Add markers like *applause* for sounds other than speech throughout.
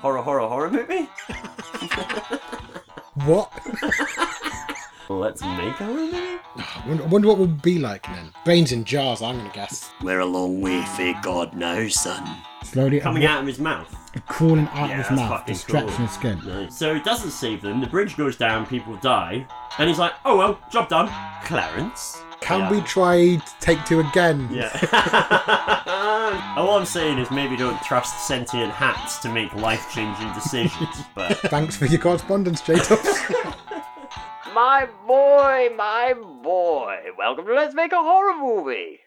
horror, horror, horror movie? *laughs* What? Let's make a horror movie? I wonder, I wonder what we'll be like then. Brains in jars, I'm gonna guess. We're a long way for God now, son. Slowly Coming out of his mouth. crawling out Yeah, of his that's mouth fucking and stretching cool. his skin. Nice. So he doesn't save them. The bridge goes down. People die, and he's like, "Oh well, job done." Clarence. Can Yeah. we try take two again? Yeah. *laughs* All I'm saying is maybe don't trust sentient hats to make life-changing decisions. *laughs* But Thanks for your correspondence, J-Tubs. *laughs* My boy, my boy. Welcome to Let's Make a Horror Movie.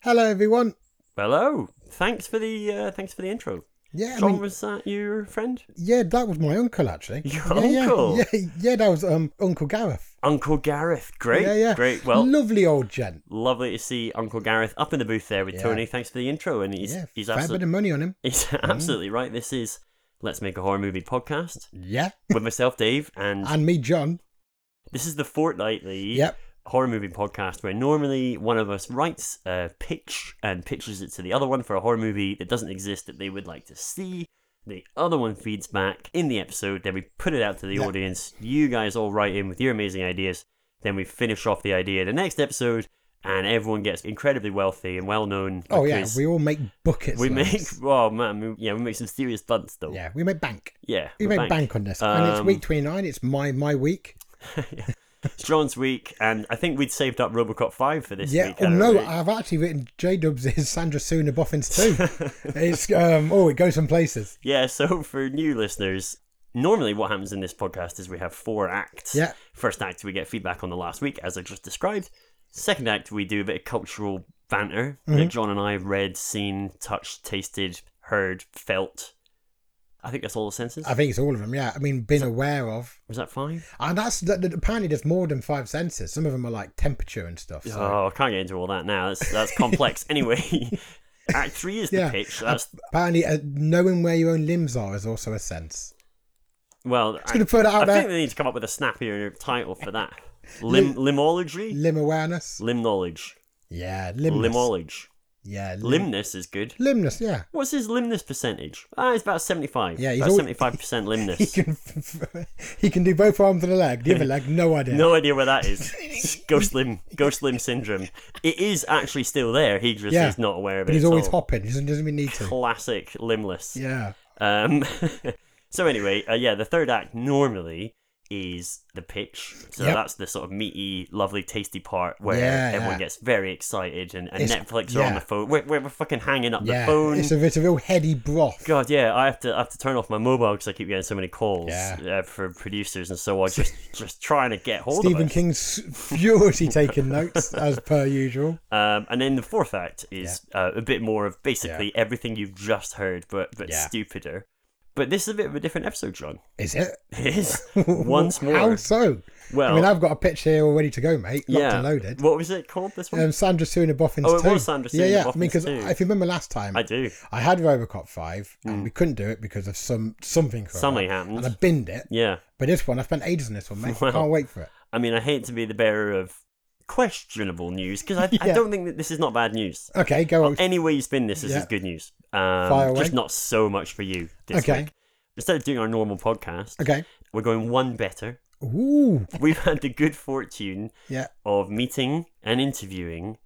Hello, everyone. hello. Thanks for the uh, thanks for the intro. Yeah, I mean, was that your friend? yeah, that was my uncle actually. Your yeah, uncle? Yeah, yeah, yeah, that was um Uncle Gareth. Uncle Gareth. Great. Yeah, yeah. Great. Well, lovely old gent. lovely to see Uncle Gareth up in the booth there with Yeah. Tony. Thanks for the intro. And he's yeah, he's fair bit of money on him. he's *laughs* absolutely right. This is Let's Make a Horror Movie podcast Yeah, with myself, Dave, and and me, John. this is the fortnightly Yep. Horror movie podcast where normally one of us writes a pitch and pitches it to the other one for a horror movie that doesn't exist that they would like to see. The other one feeds back in the episode, then we put it out to the Yeah. audience. You guys all write in with your amazing ideas. Then we finish off the idea the next episode, and everyone gets incredibly wealthy and well known. Oh yeah, we all make buckets. we make oh man, we, yeah, we make some serious bunts though. Yeah, we make bank. yeah, We we're make bank. on this, and it's Um, week twenty nine. It's my my week. It's *laughs* *laughs* *laughs* John's week, and I think we'd saved up RoboCop five for this Yeah. week. Oh no, we? I've actually written J Dubs *laughs* is Sandra Sooner Boffins too. *laughs* it's um oh it goes some places. Yeah, so for new listeners, normally what happens in this podcast is we have four acts. Yeah. First act, we get feedback on the last week, as I just described. Second act, we do a bit of cultural banter Mm-hmm. that John and I have read, seen, touched, tasted, heard, felt. I think that's all the senses. I think it's all of them. Yeah, I mean, been aware of, Was that five? and that's that, that- apparently there's more than five senses. Some of them are like temperature and stuff. So. Oh, I can't get into all that now. That's that's complex. *laughs* anyway, act three is the Yeah. pitch. That's Apparently, uh, knowing where your own limbs are is also a sense. well. Just gonna put it out I there. think they need to come up with a snappier title for that. *laughs* Lim limology, Limb awareness. lim knowledge, Yeah, limness. limology. Yeah, lim- Limness is good. limness. Yeah, What's his limness percentage? Ah, it's about seventy-five. Yeah, he's about seventy-five percent *laughs* he can *laughs* he can do both arms and a leg. The other leg, no idea. *laughs* no idea where that is. Ghost limb, ghost limb syndrome. It is actually still there. He just Yeah, is not aware of but it. he's at always all. hopping. He doesn't, doesn't even need to. classic limbless. Yeah. Um, so anyway, uh, yeah, the third act normally is the pitch. So Yep. that's the sort of meaty, lovely, tasty part where Yeah, everyone yeah. gets very excited and, and It's- Netflix are on the phone. We're, we're fucking hanging up Yeah, the phone. it's a, it's a real heady broth. God, yeah, I have to I have to turn off my mobile because I keep getting so many calls Yeah. uh, for producers and so on. Just *laughs* just trying to get hold Stephen of us. King's furiously *laughs* taking notes as per usual. Um, and then the fourth act is uh, a bit more of basically everything you've just heard, but but Yeah. stupider. But this is a bit of a different episode, John. Is it? *laughs* It is *laughs* once more. How so? Well, I mean, I've got a pitch here all ready to go, mate. Locked yeah. and loaded. What was it called? This one? Um, Sandra Sooner Boffins Oh, it too. was Sandra Yeah, Sooner yeah. I mean, because if you remember last time, I do. I had Robocop five, Hmm. and we couldn't do it because of some something. Something happened. and I binned it. Yeah. But this one, I spent ages on this one, mate. *laughs* Well. Can't wait for it. I mean, I hate to be the bearer of questionable news because I, *laughs* I don't think that this is not bad news. Okay, go on. Any way you spin this, this Yeah. is good news. Um, Fire away. Just not so much for you this Okay. week. Instead of doing our normal podcast, Okay. we're going one better. Ooh. *laughs* We've had the good fortune Yeah. of meeting and interviewing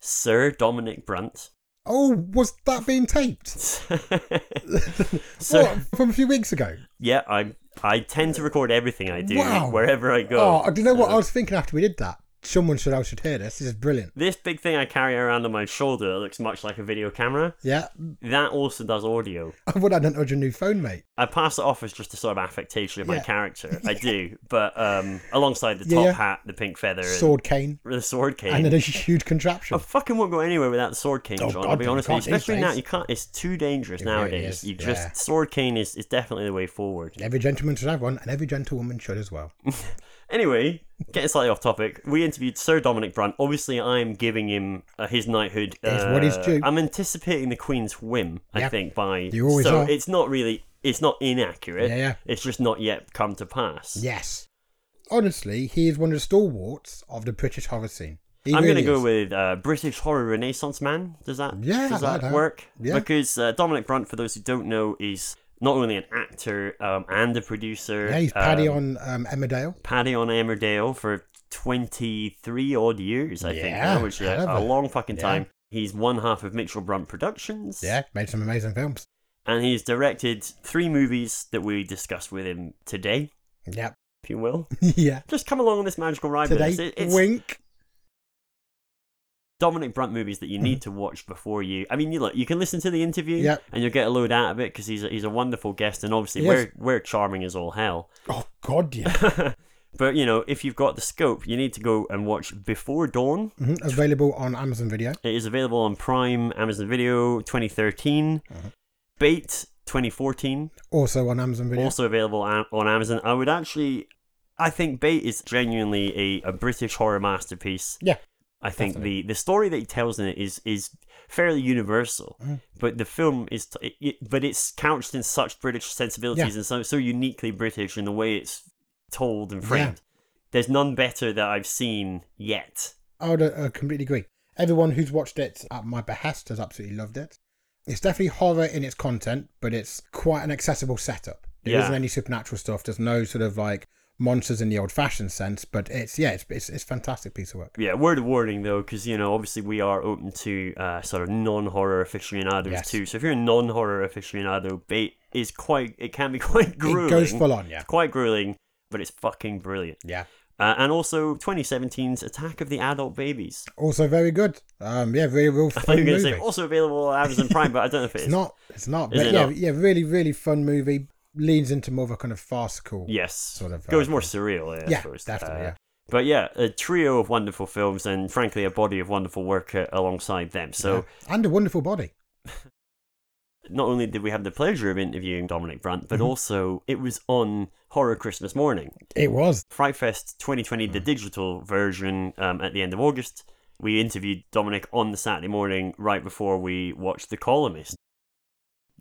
Sir Dominic Brunt. Oh, was that being taped? *laughs* so what? From a few weeks ago? yeah, I I tend to record everything I do Wow. wherever I go. Oh, do you know what? I was thinking after we did that. Someone should I should hear this. This is brilliant. This big thing I carry around on my shoulder that looks much like a video camera. Yeah. That also does audio. What I don't know your new phone, mate. I pass it off as just a sort of affectation of my Yeah. character. I *laughs* do, but um, alongside the top yeah. hat, the pink feather, Sword cane. the sword cane. And then a huge contraption. I fucking won't go anywhere without the sword cane, Oh, John. God, I'll be honest with you. Especially now, you can't. It's too dangerous It nowadays. is, you yeah. just sword cane is, is definitely the way forward. Every gentleman should have one, and every gentlewoman should as well. *laughs* Anyway, getting slightly off topic, we interviewed Sir Dominic Brunt. Obviously, I'm giving him uh, his knighthood. It's what is uh, due. I'm anticipating the Queen's whim. I Yep. think by You always so are. it's not really. It's not inaccurate. Yeah, yeah. It's just not yet come to pass. Yes. Honestly, he is one of the stalwarts of the British horror scene. He I'm really going to go is. with uh, British horror renaissance man. Does that Yeah, does I that like that. work? Yeah. Because uh, Dominic Brunt, for those who don't know, is not only an actor um, and a producer. Yeah, he's Paddy um, on um, Emmerdale. Paddy on Emmerdale for 23 odd years, I think, now, which is a, long fucking yeah. time. He's one half of Mitchell Brunt Productions. Yeah, made some amazing films. And he's directed three movies that we discussed with him today, Yep. if you will. *laughs* yeah. Just come along on this magical ride with us. Today, It- it's wink. Dominic Brunt movies that you need to watch before you. I mean, you look, you can listen to the interview Yep. and you'll get a load out of it because he's a, he's a wonderful guest and obviously He we're, we're charming as all hell. Oh, God, yeah. *laughs* but, you know, if you've got the scope, you need to go and watch Before Dawn. Mhm, Available on Amazon Video. It is available on Prime, Amazon Video 2013, Uh-huh. Bait 2014, Also on Amazon Video. also available on on Amazon. I would actually, I think Bait is genuinely a, a British horror masterpiece. Yeah, I think definitely. the, the story that he tells in it is is fairly universal, Mhm. but the film is, t- it, it- but it's couched in such British sensibilities Yeah. and so so uniquely British in the way it's told and Yeah. framed. There's none better that I've seen yet. I would uh, completely agree. Everyone who's watched it at my behest has absolutely loved it. It's definitely horror in its content, but it's quite an accessible setup. There Yeah. not any supernatural stuff. There's no sort of like monsters in the old-fashioned sense, but it's yeah, it's it's, it's a fantastic piece of work. Yeah, word of warning though, because you know, obviously we are open to uh, sort of non-horror aficionados Yes. too. So if you're a non-horror aficionado, bait is quite. It can be *laughs* quite grueling. It goes full on, yeah, Quite grueling, but it's fucking brilliant. yeah. Uh, and also 2017's Attack of the Adult Babies. Also very good. Um, yeah, very real I thought fun you were going to say also available on Amazon Prime, but I don't know if it it's is. not. It's not. Is But it yeah, not? yeah, really, really fun movie. Leans into more of a kind of farcical. Yes, Sort of, uh, goes more surreal. Yeah, Yeah, definitely. Uh, yeah. But yeah, a trio of wonderful films, and frankly, a body of wonderful work uh, alongside them. So. Yeah. and a wonderful body. *laughs* not only did we have the pleasure of interviewing Dominic Brunt, but Mhm. also it was on Horror Christmas Morning. It was. Frightfest 2020, the digital version, um, at the end of August. We interviewed Dominic on the Saturday morning right before we watched The Columnist.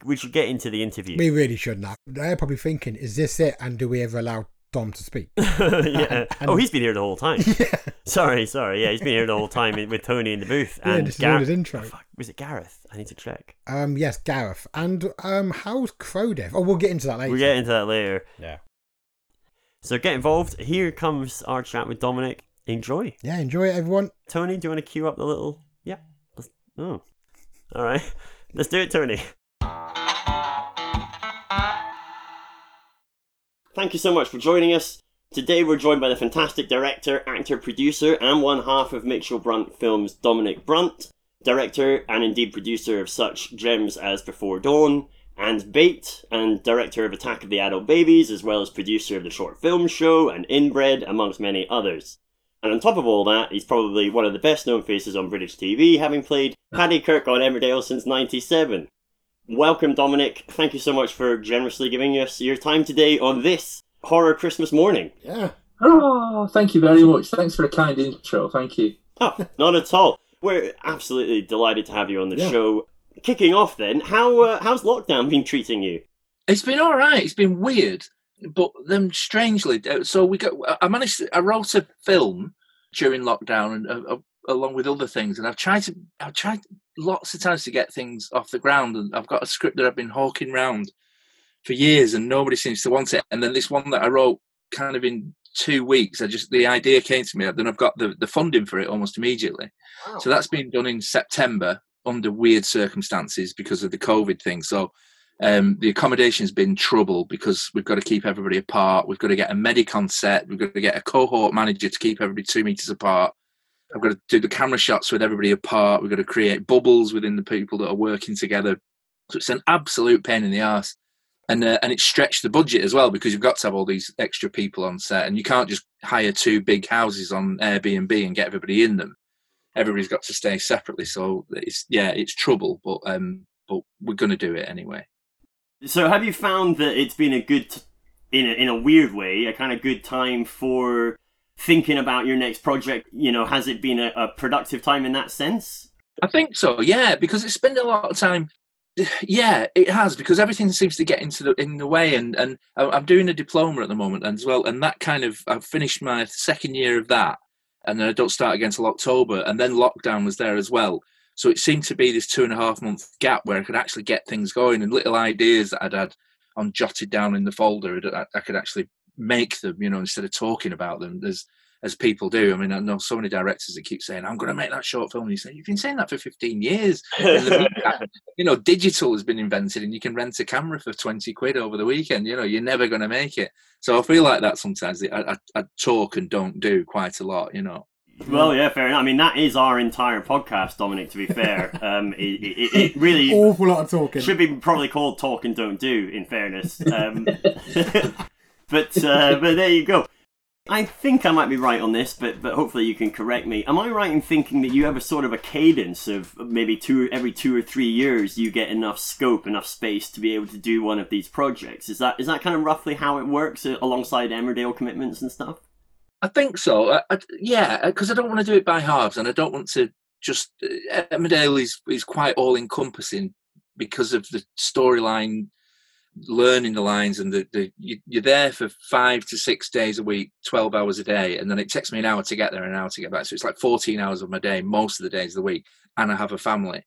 We should get into the interview. We really should now. They're probably thinking, is this it? And do we ever allow Dom to speak? *laughs* yeah. and- oh, he's been here the whole time. *laughs* yeah. Sorry, sorry. Yeah, he's been here the whole time with Tony in the booth. Yeah, And this is all his intro. Oh, fuck. Was it Gareth? I need to check. Um, yes, Gareth. And um, how's Crow Dev? Oh, we'll get into that later. We'll get into that later. Yeah. So get involved. Here comes our chat with Dominic. Enjoy. Yeah, enjoy it, everyone. Tony, do you want to cue up the little? Yeah. Let's... Oh, all right. Let's do it, Tony. Thank you so much for joining us. Today we're joined by the fantastic director, actor, producer, and one half of Mitchell Brunt Films, Dominic Brunt, director and indeed producer of such gems as Before Dawn and Bait, and director of Attack of the Adult Babies, as well as producer of the short film show and Inbred, amongst many others. And on top of all that, he's probably one of the best known faces on British TV, having played Paddy Kirk on Emmerdale since 97. Welcome, Dominic. Thank you so much for generously giving us your time today on this horror Christmas morning. Yeah. Oh, thank you very much. Thanks for a kind intro. Thank you. Oh, not at all. We're absolutely delighted to have you on the Yeah. show. Kicking off then, how uh, how's lockdown been treating you? It's been all right. It's been weird, but then strangely, uh, so we got. I managed. To, I wrote a film during lockdown, and uh, uh, along with other things, and I've tried to. I've tried lots of times to get things off the ground, and I've got a script that I've been hawking round for years, and nobody seems to want it. And then this one that I wrote, kind of in two weeks, I just the idea came to me. Then I've got the the funding for it almost immediately. So that's been done in September under weird circumstances because of the COVID thing. So um, the accommodation's been trouble because we've got to keep everybody apart. We've got to get a medic on set. We've got to get a cohort manager to keep everybody two meters apart. I've got to do the camera shots with everybody apart. We've got to create bubbles within the people that are working together. So it's an absolute pain in the ass. And, uh, and it's stretched the budget as well because you've got to have all these extra people on set and you can't just hire two big houses on Airbnb and get everybody in them everybody's got to stay separately. So it's yeah, it's trouble, but um, but we're going to do it anyway. So have you found that it's been a good, in a, in a weird way, a kind of good time for thinking about your next project? You know, has it been a, a productive time in that sense? I think so, yeah, because it's spent a lot of time. *sighs* Yeah, it has because everything seems to get into the in the way, and and I'm doing a diploma at the moment as well, and that kind of I've finished my second year of that, and then I don't start again till October, and then lockdown was there as well. So it seemed to be this two and a half month gap where I could actually get things going and little ideas that I'd had on jotted down in the folder. I could actually make them, you know, instead of talking about them. There's as people do. I mean, I know so many directors that keep saying, "I'm going to make that short film." And you say, "You've been saying that for 15 years." *laughs* you know, digital has been invented, and you can rent a camera for 20 quid over the weekend. You know, you're never going to make it. So I feel like that sometimes. I, I, I talk and don't do quite a lot. You know. Well, yeah, fair enough. I mean, that is our entire podcast, Dominic. To be fair, *laughs* um, it, it, it really Awful lot of talking. should be probably called "Talk and Don't Do." In fairness, um, *laughs* but uh, *laughs* but there you go. I think I might be right on this, but but hopefully you can correct me. Am I right in thinking that you have a sort of a cadence of maybe two every two or three years you get enough scope, enough space to be able to do one of these projects? Is that is that kind of roughly how it works uh, alongside Emmerdale commitments and stuff? I think so. I, I, yeah, because I don't want to do it by halves, and I don't want to just. Uh, Emmerdale is is quite all encompassing because of the storyline, learning the lines, and the, the you, you're there for five to six days a week, twelve hours a day, and then it takes me an hour to get there, and an hour to get back. So it's like fourteen hours of my day most of the days of the week, and I have a family,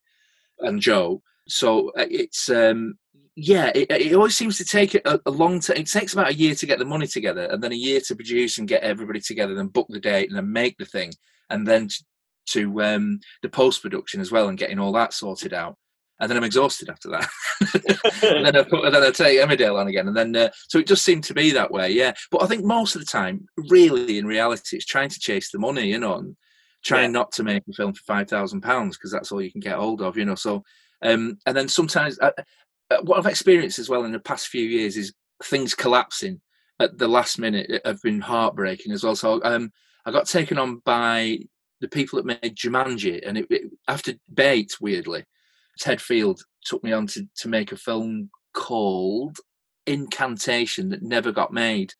and Jo. So uh, it's um yeah, it, it always seems to take a, a long time. It takes about a year to get the money together, and then a year to produce and get everybody together, then book the date, and then make the thing, and then to, to um, the post production as well, and getting all that sorted out. And then I'm exhausted after that. *laughs* and then I put, and then I take Emmerdale on again, and then uh, so it just seemed to be that way, yeah. But I think most of the time, really, in reality, it's trying to chase the money, you know, and trying Yeah. not to make a film for five thousand pounds because that's all you can get hold of, you know. So, um, and then sometimes uh, uh, what I've experienced as well in the past few years is things collapsing at the last minute have been heartbreaking as well. So um, I got taken on by the people that made Jumanji, and it, it, after Bait, weirdly, Ted Field took me on to, to make a film called Incantation that never got made.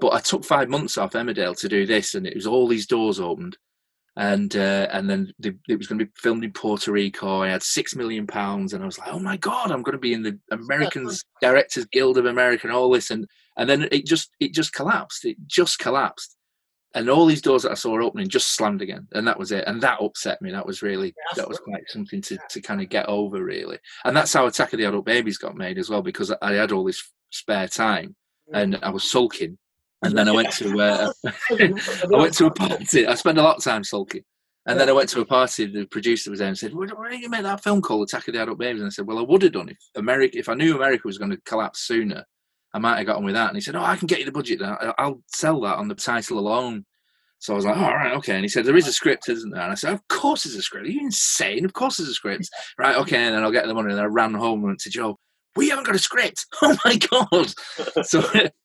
But I took five months off Emmerdale to do this, and it was all these doors opened and uh, and then the, it was going to be filmed in Puerto Rico. I had six million pounds, and I was like, "Oh my god, I'm going to be in the Americans *laughs* Directors Guild of America and all this." And and then it just it just collapsed. It just collapsed, and all these doors that I saw opening just slammed again, and that was it. And that upset me. That was really that was quite something to to kind of get over, really. And that's how Attack of the Adult Babies got made as well, because I had all this spare time, and I was sulking. And then I went to *laughs* uh, *laughs* I went to a party. I spent a lot of time sulking. And then I went to a party. The producer was there and said, "Why don't you make that film called Attack of the Adult Babies?" And I said, "Well, I would have done if America, if I knew America was going to collapse sooner, I might have got on with that." And he said, "Oh, I can get you the budget. I- I'll sell that on the title alone." So I was like, "All right, okay." And he said, "There is a script, isn't there?" And I said, "Of course there's a script. Are you insane? Of course there's a script." *laughs* right, okay. And then I'll get the money. And then I ran home and went to Jo. We haven't got a script. *laughs* Oh my god! so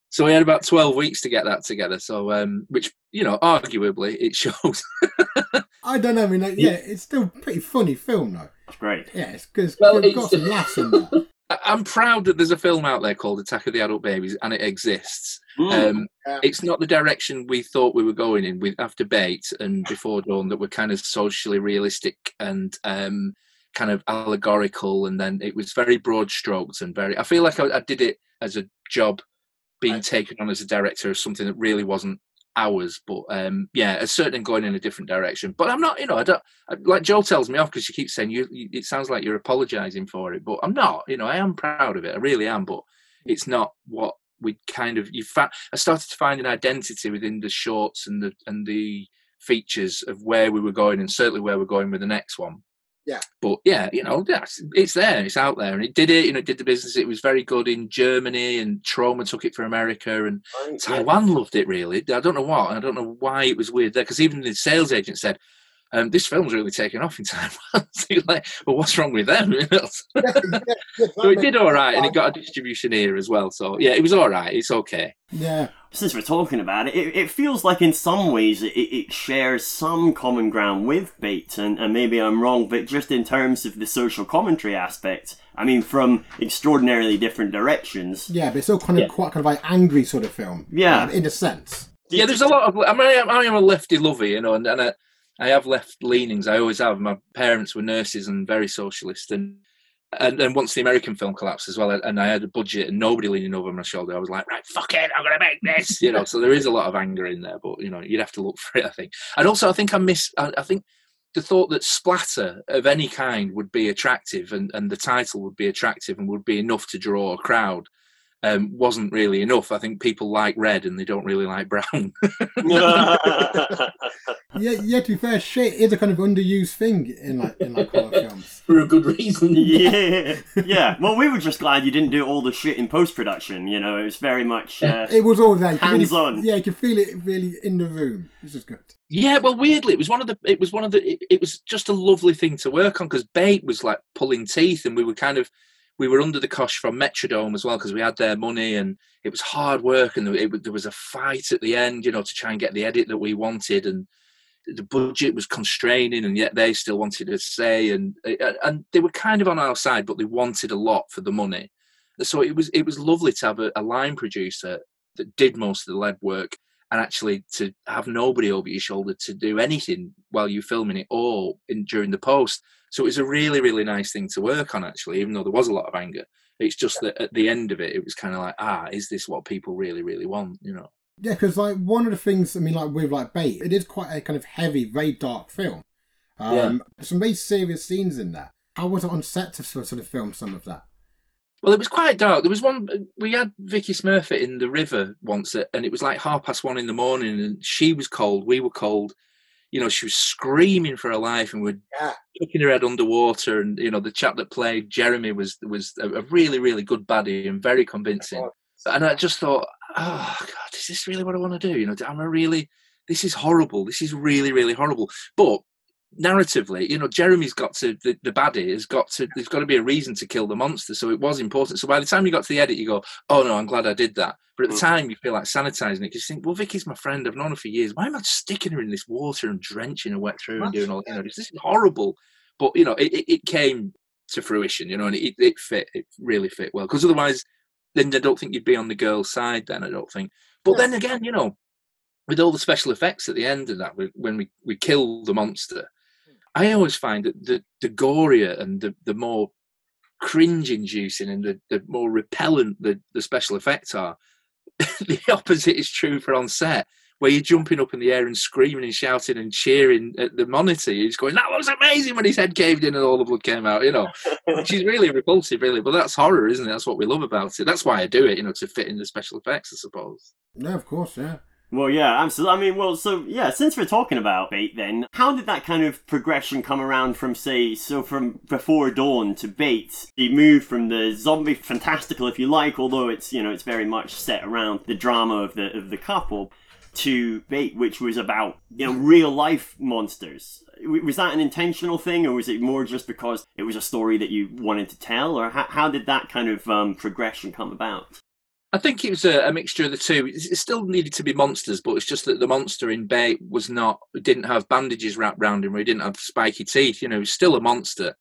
so we had about 12 weeks to get that together so um which you know arguably it shows *laughs* I don't know. I mean, like, yeah, it's still a pretty funny film though. It's great. Yeah, it's because Well, it's got some laughs in there. I- i'm proud that there's a film out there called attack of the adult babies and it exists Mm. um Yeah. it's not the direction we thought we were going in with after bait and before dawn that were kind of socially realistic and um kind of allegorical and then it was very broad strokes and very i feel like i, I did it as a job being taken on as a director of something that really wasn't ours but um yeah it's certainly going in a different direction. But i'm not you know i don't I, like joe tells me off because she keeps saying you, you it sounds like you're apologizing for it but i'm not you know i am proud of it i really am but it's not what we kind of you fa- i started to find an identity within the shorts and the and the features of where we were going and certainly where we're going with the next one Yeah. but yeah you know it's there it's out there and it did it you know it did the business it was very good in germany and Troma took it for america and Taiwan loved it really. I don't know what. I don't know why it was weird there because even the sales agent said, um, "This film's really taken off in Taiwan." so you're like, well, what's wrong with them? so it did all right, and it got a distribution here as well. So yeah, it was all right. It's okay. Yeah, Since we're talking about it, it, it feels like in some ways it, it shares some common ground with Bait, and, and maybe I'm wrong, but just in terms of the social commentary aspect, I mean, from extraordinarily different directions. yeah, but it's still kind of Yeah. quite kind of like angry sort of film. Yeah. um, in a sense. Yeah, there's a lot of. I mean, I am, I am a lefty lover, you know, and, and I, I have left leanings. I always have. My parents were nurses and very socialist, and and then once the American film collapsed as well, and I had a budget and nobody leaning over my shoulder, I was like, right, fuck it, I'm gonna make this, you know. So there is a lot of anger in there, but you know, you'd have to look for it, I think. And also, I think I miss. I, think the thought that splatter of any kind would be attractive, and and the title would be attractive, and would be enough to draw a crowd. Um, wasn't really enough. I think people like red and they don't really like brown. *laughs* *laughs* Yeah, yeah. To be fair, shit is a kind of underused thing in like in like horror films. *laughs* For a good reason. yeah, yeah. Well, we were just glad you didn't do all the shit in post production. You know, it was very much. Uh, It was all there. You could really- Hands-on. yeah, you could feel it really in the room. This is good. Yeah, well, weirdly, it was one of the. It was one of the. It, it was just a lovely thing to work on because Bait was like pulling teeth, and we were kind of, we were under the cosh from Metrodome as well because we had their money, and it was hard work, and it, there was a fight at the end, you know, to try and get the edit that we wanted, and the budget was constraining, and yet they still wanted to say, and uh, and they were kind of on our side, but they wanted a lot for the money, so it was it was lovely to have a, a line producer that did most of the lead work and actually to have nobody over your shoulder to do anything while you're filming it or in, during the post. So it was a really, really nice thing to work on, actually, even though there was a lot of anger. It's just that at the end of it, it was kind of like, ah, is this what people really, really want? You know? Yeah, because like one of the things I mean, like with like Bait, it is quite a kind of heavy, very dark film. Um, Some very serious scenes in there. How was it on set to sort of film some of that? Well, it was quite dark. There was one we had Vicky Smurfit in the river once, uh, and it was like half past one in the morning, and she was cold. We were cold. You know, she was screaming for her life, and we're Yeah. kicking her head underwater. And you know, the chap that played Jeremy was was a, really, really good baddie and very convincing. And I just thought, oh God, is this really what I want to do? You know, am I really? This is horrible. This is really, really horrible. But narratively, you know, Jeremy's got to the, the baddie has got to. There's got to be a reason to kill the monster. So it was important. So by the time you got to the edit, you go, oh no, I'm glad I did that. But at the Mm. time, you feel like sanitizing it because you think, well, Vicky's my friend. I've known her for years. Why am I sticking her in this water and drenching her wet through and doing all? You know, this is horrible. But you know, it, it, it came to fruition. You know, and it, it fit. It really fit well. Because otherwise, then I don't think you'd be on the girl's side. Then I don't think. But then again, you know, with all the special effects at the end of that, when we we kill the monster, I always find that the the gorier and the the more cringe inducing and the, the more repellent the, the special effects are, *laughs* the opposite is true for on set. Where you're jumping up in the air and screaming and shouting and cheering at the monitor, just going, "That was amazing!" When his head caved in and all the blood came out, you know, which is really repulsive, really. But that's horror, isn't it? That's what we love about it. That's why I do it, you know, to fit in the special effects, I suppose. Yeah, of course, yeah. Well, yeah, absolutely. I mean, well, so yeah, since we're talking about Bait, then how did that kind of progression come around from, say, so from Before Dawn to Bait? The move from the zombie fantastical, if you like, although it's you know it's very much set around the drama of the of the couple, to Bait, which was about you know real life monsters. Was that an intentional thing, or was it more just because it was a story that you wanted to tell, or how, how did that kind of um, progression come about? I think it was a, a mixture of the two. It still needed to be monsters, but it's just that the monster in Bait was not didn't have bandages wrapped around him, or he didn't have spiky teeth. You know, he's still a monster.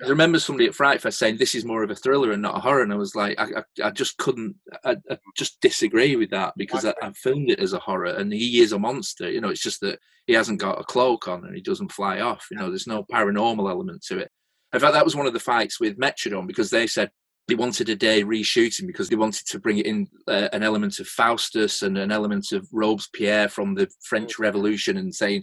I remember somebody at Fright Fest saying this is more of a thriller and not a horror, and I was like, I, I, I just couldn't, I, I just disagree with that because I, I filmed it as a horror, and he is a monster. You know, it's just that he hasn't got a cloak on and he doesn't fly off. You know, there's no paranormal element to it. In fact, that was one of the fights with Metrodome because they said they wanted a day reshooting because they wanted to bring in uh, an element of Faustus and an element of Robespierre from the French Revolution and saying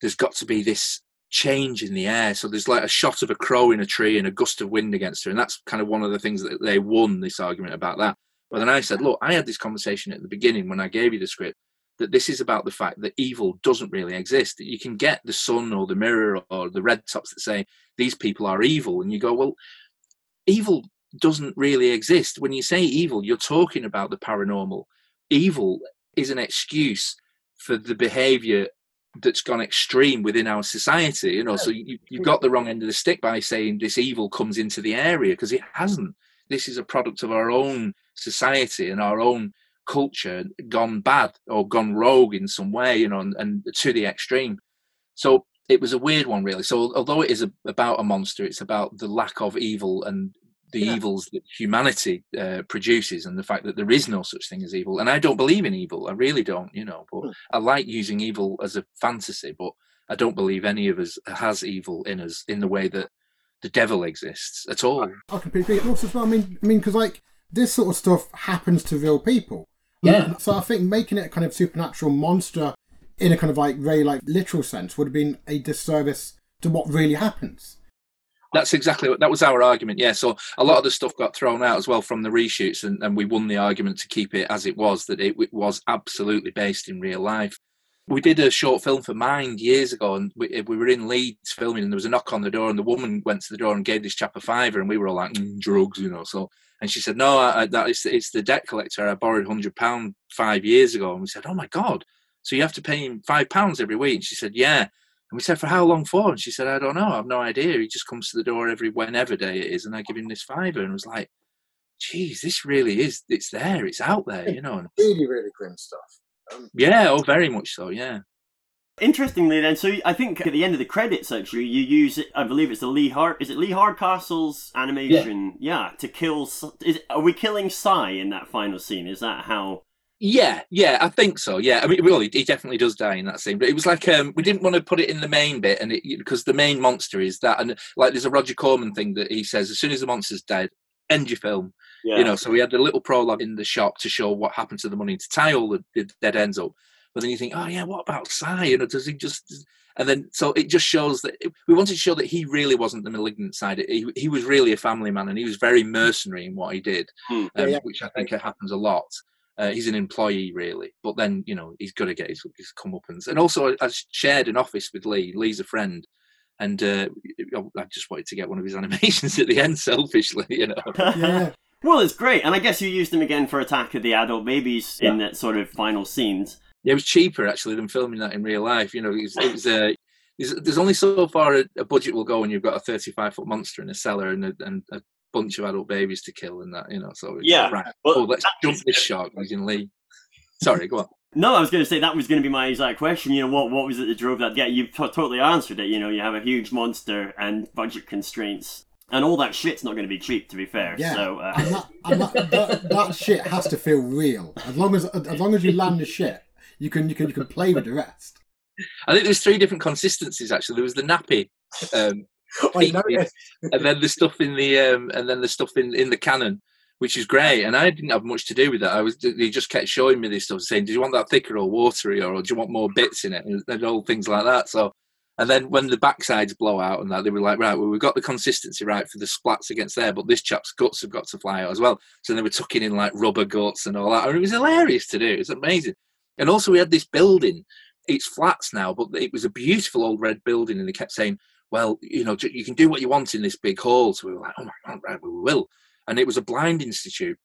there's got to be this change in the air. So there's like a shot of a crow in a tree and a gust of wind against her. And that's kind of one of the things that they won this argument about that. But then I said, look, I had this conversation at the beginning when I gave you the script that this is about the fact that evil doesn't really exist. That you can get the sun or the mirror or the red tops that say these people are evil. And you go, well, evil doesn't really exist. When you say evil, you're talking about the paranormal. Evil is an excuse for the behavior that's gone extreme within our society. You know, so you, you've got the wrong end of the stick by saying this evil comes into the area because it hasn't. This is a product of our own society and our own culture gone bad or gone rogue in some way, you know, and, and to the extreme. So it was a weird one, really. So although it is a, about a monster, it's about the lack of evil and the Yeah. evils that humanity uh, produces and the fact that there is no such thing as evil. And I don't believe in evil. I really don't, you know, but I like using evil as a fantasy, but I don't believe any of us has evil in us in the way that the devil exists at all. I completely agree. Also, as well, I mean, I mean, because like this sort of stuff happens to real people. Yeah. So I think making it a kind of supernatural monster in a kind of like very like literal sense would have been a disservice to what really happens. That's exactly what that was our argument. Yeah, so a lot of the stuff got thrown out as well from the reshoots, and, and we won the argument to keep it as it was that it, it was absolutely based in real life. We did a short film for Mind years ago, and we, we were in Leeds filming, and there was a knock on the door, and the woman went to the door and gave this chap a fiver, and we were all like, mm, drugs, you know. So, and she said, no, I, I, that is it's the debt collector. I borrowed hundred pound five years ago, and we said, oh my god, so you have to pay him five pounds every week. And she said, yeah. And we said, for how long for? And she said, I don't know. I have no idea. He just comes to the door every whenever day it is, and I give him this fiver. And was like, geez, this really is, it's there, it's out there, you know. *laughs* Really, really grim stuff. Um, yeah, oh, very much so, yeah. Interestingly, then, so I think at the end of the credits, actually, you use it. I believe it's the Lee Hard. Is it Lee Hardcastle's animation? Yeah, to kill. Is are we killing Cy in that final scene? Is that how? Yeah, yeah, I think so. Yeah, I mean, well, he, he definitely does die in that scene, but it was like um, we didn't want to put it in the main bit, and because the main monster is that, and like there's a Roger Corman thing that he says as soon as the monster's dead, end your film. Yeah. You know, so we had a little prologue in the shop to show what happened to the money to tie all the, the dead ends up. But then you think, oh yeah, what about Cy? You know, does he just? And then so it just shows that we wanted to show that he really wasn't the malignant side. He, he was really a family man, and he was very mercenary in what he did, Hmm. um, Yeah. which I think happens a lot. Uh, he's an employee, really, but then you know he's got to get his, his comeuppance. And also, I shared an office with Lee. Lee's a friend, and uh, I just wanted to get one of his *laughs* animations at the end, selfishly, you know. *laughs* yeah. well, it's great, and I guess you used them again for Attack of the Adult Babies in that sort of final scenes. Yeah, it was cheaper actually than filming that in real life. You know, it was, it was uh, there's, there's only so far a, a budget will go when you've got a 35 foot monster in a cellar and a, and a bunch of adult babies to kill and that. You know, so Yeah, like, right. well, oh, let's jump is- this shark using Lee. Sorry, go on. No, I was going to say that was going to be my exact question. You know, what what was it that drove that? Yeah, you t- totally answered it. You know, you have a huge monster and budget constraints, and all that shit's not going to be cheap. To be fair, Yeah. so uh, And that, and that, that, that shit has to feel real. As long as as long as you land the shit, you can you can you can play with the rest. I think there's three different consistencies actually. There was the nappy, um, *laughs* I noticed. and then the stuff in the um, and then the stuff in in the cannon, which is great. And I didn't have much to do with that. I was they just kept showing me this stuff, saying, "Do you want that thicker or watery, or do you want more bits in it?" And, and all things like that. So. And then when the backsides blow out and that, they were like, right, well, we've got the consistency right for the splats against there, but this chap's guts have got to fly out as well. So they were tucking in like rubber guts and all that. And it was hilarious to do. It was amazing. And also, we had this building. It's flats now, but it was a beautiful old red building. And they kept saying, well, you know, you can do what you want in this big hall. So we were like, oh my God, right, we will. And it was a blind institute.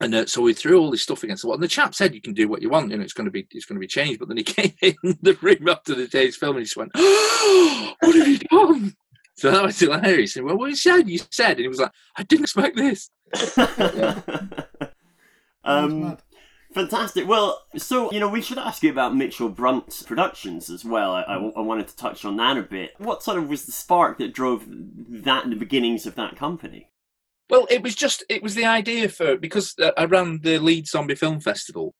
And uh, so we threw all this stuff against the wall. And the chap said, "You can do what you want. You know, it's going to be it's going to be changed." But then he *laughs* came in the room after the day's film and he just went, oh, "What have you done?" So that was hilarious. And well, what you said, you said, and he was like, "I didn't expect this." *laughs* That's um, mad. Fantastic. Well, so you know, we should ask you about Mitchell Brunt's productions as well. I, I, I wanted to touch on that a bit. What sort of was the spark that drove that in the beginnings of that company? Well, it was just it was the idea for because uh, I ran the Leeds Zombie Film Festival,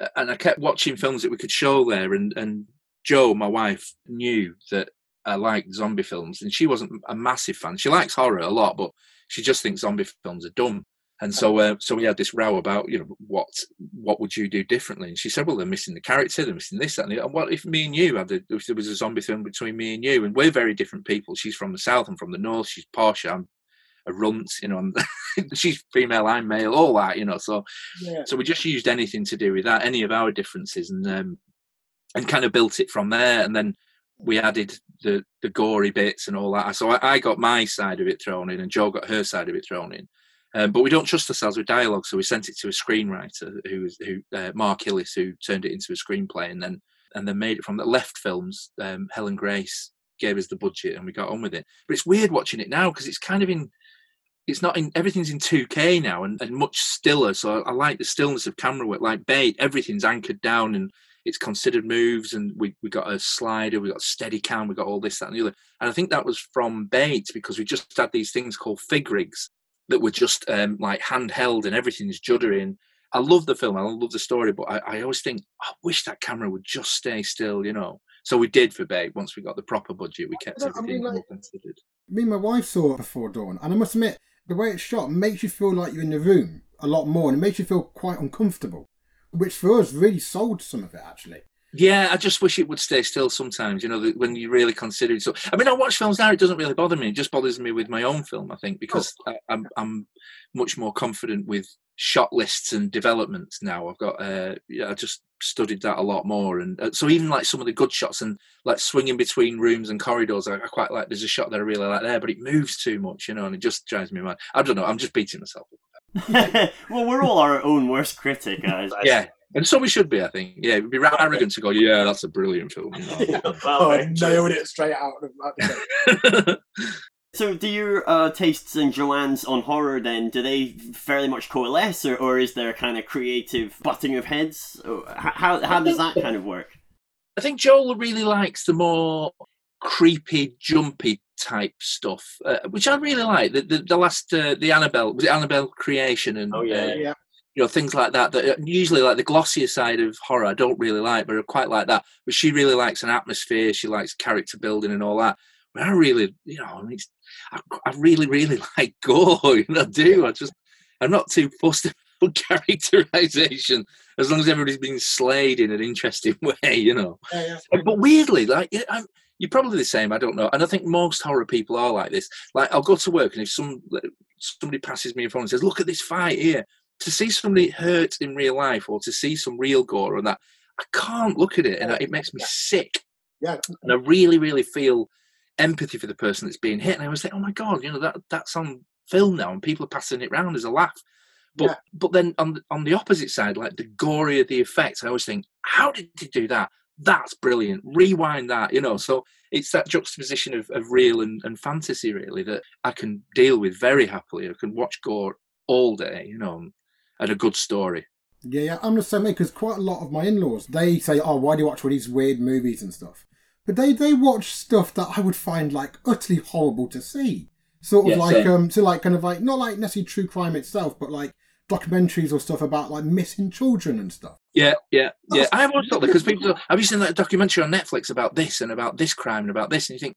uh, and I kept watching films that we could show there, and and Jo, my wife, knew that I liked zombie films, and she wasn't a massive fan. She likes horror a lot, but she just thinks zombie films are dumb. And so, uh, so we had this row about, you know, what what would you do differently? And she said, well, they're missing the character, they're missing this, that, and the other. What if me and you had, a, if there was a zombie film between me and you? And we're very different people. She's from the south, I'm from the north. She's posh, I'm a runt, you know. *laughs* She's female, I'm male, all that, you know. So, Yeah. so we just used anything to do with that, any of our differences, and um, and kind of built it from there. And then we added the the gory bits and all that. So I, I got my side of it thrown in, and Jo got her side of it thrown in. Um, but we don't trust ourselves with dialogue, so we sent it to a screenwriter who who uh, Mark Illis, who turned it into a screenplay, and then and then made it from the left films. Um, Helen Grace gave us the budget, and we got on with it. But it's weird watching it now because it's kind of in it's not in everything's in 2K now and, and much stiller. So I, I like the stillness of camera work. Like bait, everything's anchored down and it's considered moves. And we, we got a slider, we got a steady cam, we got all this, that, and the other. And I think that was from bait because we just had these things called fig rigs that were just um, like handheld and everything's juddering. I love the film, I love the story, but I, I always think, I wish that camera would just stay still, you know. So we did for bait. Once we got the proper budget, we kept I mean, everything like- more considered. Me and my wife saw it before dawn, and I must admit, the way it's shot makes you feel like you're in the room a lot more, and it makes you feel quite uncomfortable, which for us really sold some of it actually. Yeah, I just wish it would stay still sometimes, you know, that when you really consider it. So, I mean, I watch films now, it doesn't really bother me. It just bothers me with my own film, I think, because I, I'm, I'm much more confident with shot lists and developments now. I've got, uh, yeah, I just studied that a lot more. And uh, so even like some of the good shots and like swinging between rooms and corridors, I, I quite like, there's a shot that I really like there, but it moves too much, you know, and it just drives me mad. I don't know, I'm just beating myself up. *laughs* well, we're all our own worst critic, guys. Yeah, and so we should be, I think. Yeah, it'd be ra- arrogant to go, yeah, that's a brilliant film. You know? *laughs* *laughs* Oh, nailed it straight out of that. *laughs* So, do your uh, tastes and Joanne's on horror then? Do they fairly much coalesce, or, or is there a kind of creative butting of heads? How how does that kind of work? I think Joel really likes the more creepy, jumpy type stuff, uh, which I really like. The the, the last uh, the Annabelle was it Annabelle creation and Oh, yeah. uh, yeah. You know things like that. That uh, usually like the glossier side of horror, I don't really like, but I quite like that. But she really likes an atmosphere. She likes character building and all that. But I really, you know, I, mean, it's, I, I really, really *laughs* like gore. You know, I do. I just, I'm not too fussed *laughs* about characterization as long as everybody's being slayed in an interesting *laughs* way. You know. Yeah, yeah. But weirdly, like I'm, you're probably the same. I don't know, and I think most horror people are like this. Like I'll go to work, and if some somebody passes me in front and says, "Look at this fight here," to see somebody hurt in real life or to see some real gore and that, I can't look at it, and it makes me sick. Yeah. And I really, really feel empathy for the person that's being hit. And I always think, "Oh my god, you know that that's on film now, and people are passing it round as a laugh." But Yeah. but then on the, on the opposite side, like the gorier the effects, I always think, "How did he do that?" That's brilliant. Rewind that, you know. So it's that juxtaposition of, of real and, and fantasy, really, that I can deal with very happily. I can watch gore all day, you know, and a good story. Yeah, yeah, I'm the same way because quite a lot of my in-laws they say, "Oh, why do you watch all these weird movies and stuff?" But they they watch stuff that I would find like utterly horrible to see. Sort of Yeah, like same. um, to like kind of like not like necessarily true crime itself, but like documentaries or stuff about like missing children and stuff. Yeah, yeah, yeah. That's- I watched all that because people. Have you seen that documentary on Netflix about this and about this crime and about this? And you think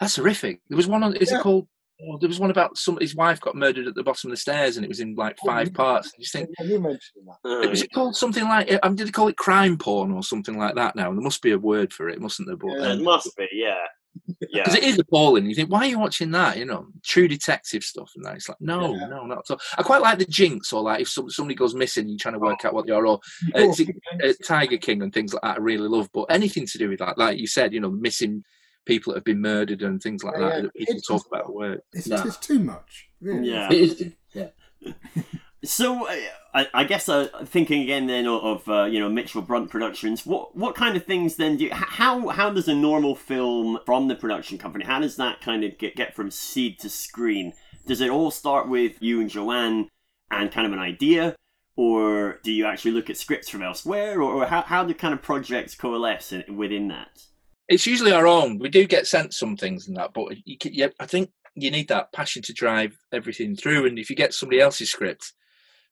that's horrific. There was one. On, is Yeah. it called? Oh, there was one about some. His wife got murdered at the bottom of the stairs, and it was in like Oh, five yeah. parts. And you just think, you mentioned that. was it called something like? Um, did they call it crime porn or something like that? Now there must be a word for it, mustn't there? But Yeah. It must be, yeah. *laughs* Yeah. because it is appalling. You think, why are you watching that? You know, true detective stuff and that. It's like, no, Yeah. no, not so. I quite like the jinx, or like if some, somebody goes missing, you're trying to work out what they are, or uh, is it, uh, Tiger King and things like that. I really love, but anything to do with that, like you said, you know, missing people that have been murdered and things like Yeah, that yeah. that people It's talk just- about at work. It's, Nah. it's too much. Really. Yeah. It is- yeah. *laughs* So uh, I, I guess uh, thinking again then of, of uh, you know Mitchell Brunt Productions, what what kind of things then do you, how how does a normal film from the production company how does that kind of get get from seed to screen? Does it all start with you and Joanne and kind of an idea, or do you actually look at scripts from elsewhere, or, or how how do kind of projects coalesce in, within that? It's usually our own. We do get sent some things and that, but you, yeah, I think you need that passion to drive everything through. And if you get somebody else's script,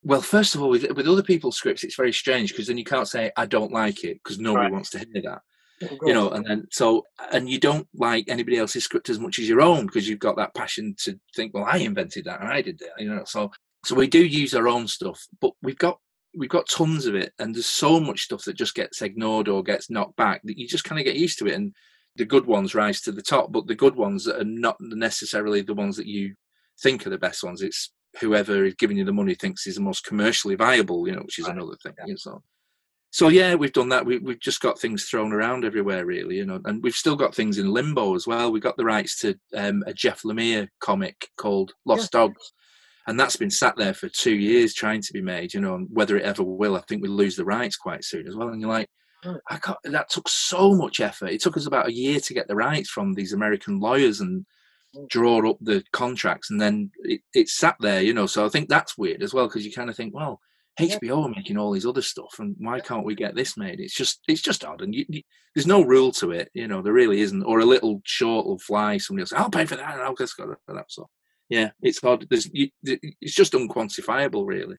well, first of all, with, with other people's scripts, it's very strange because then you can't say I don't like it because nobody Right. wants to hear that. you know and then so and you don't like anybody else's script as much as your own because you've got that passion to think well i invented that and i did that you know so so we do use our own stuff but we've got we've got tons of it and there's so much stuff that just gets ignored or gets knocked back that you just kind of get used to it and the good ones rise to the top but the good ones are not necessarily the ones that you think are the best ones it's whoever is giving you the money thinks is the most commercially viable you know which is Right, another thing yeah. you know, so so yeah, we've done that. We, we've just got things thrown around everywhere, really, you know, and we've still got things in limbo as well. We got the rights to um, a Jeff Lemire comic called Lost Dogs, and that's been sat there for two years trying to be made, you know, and whether it ever will, I think we'll lose the rights quite soon as well. And you're like, I can't, that took so much effort. It took us about a year to get the rights from these American lawyers and Mm. draw up the contracts, and then it, it sat there, you know. So I think that's weird as well because you kind of think, well. HBO are making all these other stuff, and why can't we get this made? It's just it's just odd, and you, you, there's no rule to it, you know. There really isn't. Or a little short will fly. Somebody else "I'll pay for that," and I'll just go for that. So yeah, it's hard. There's it's just unquantifiable, really.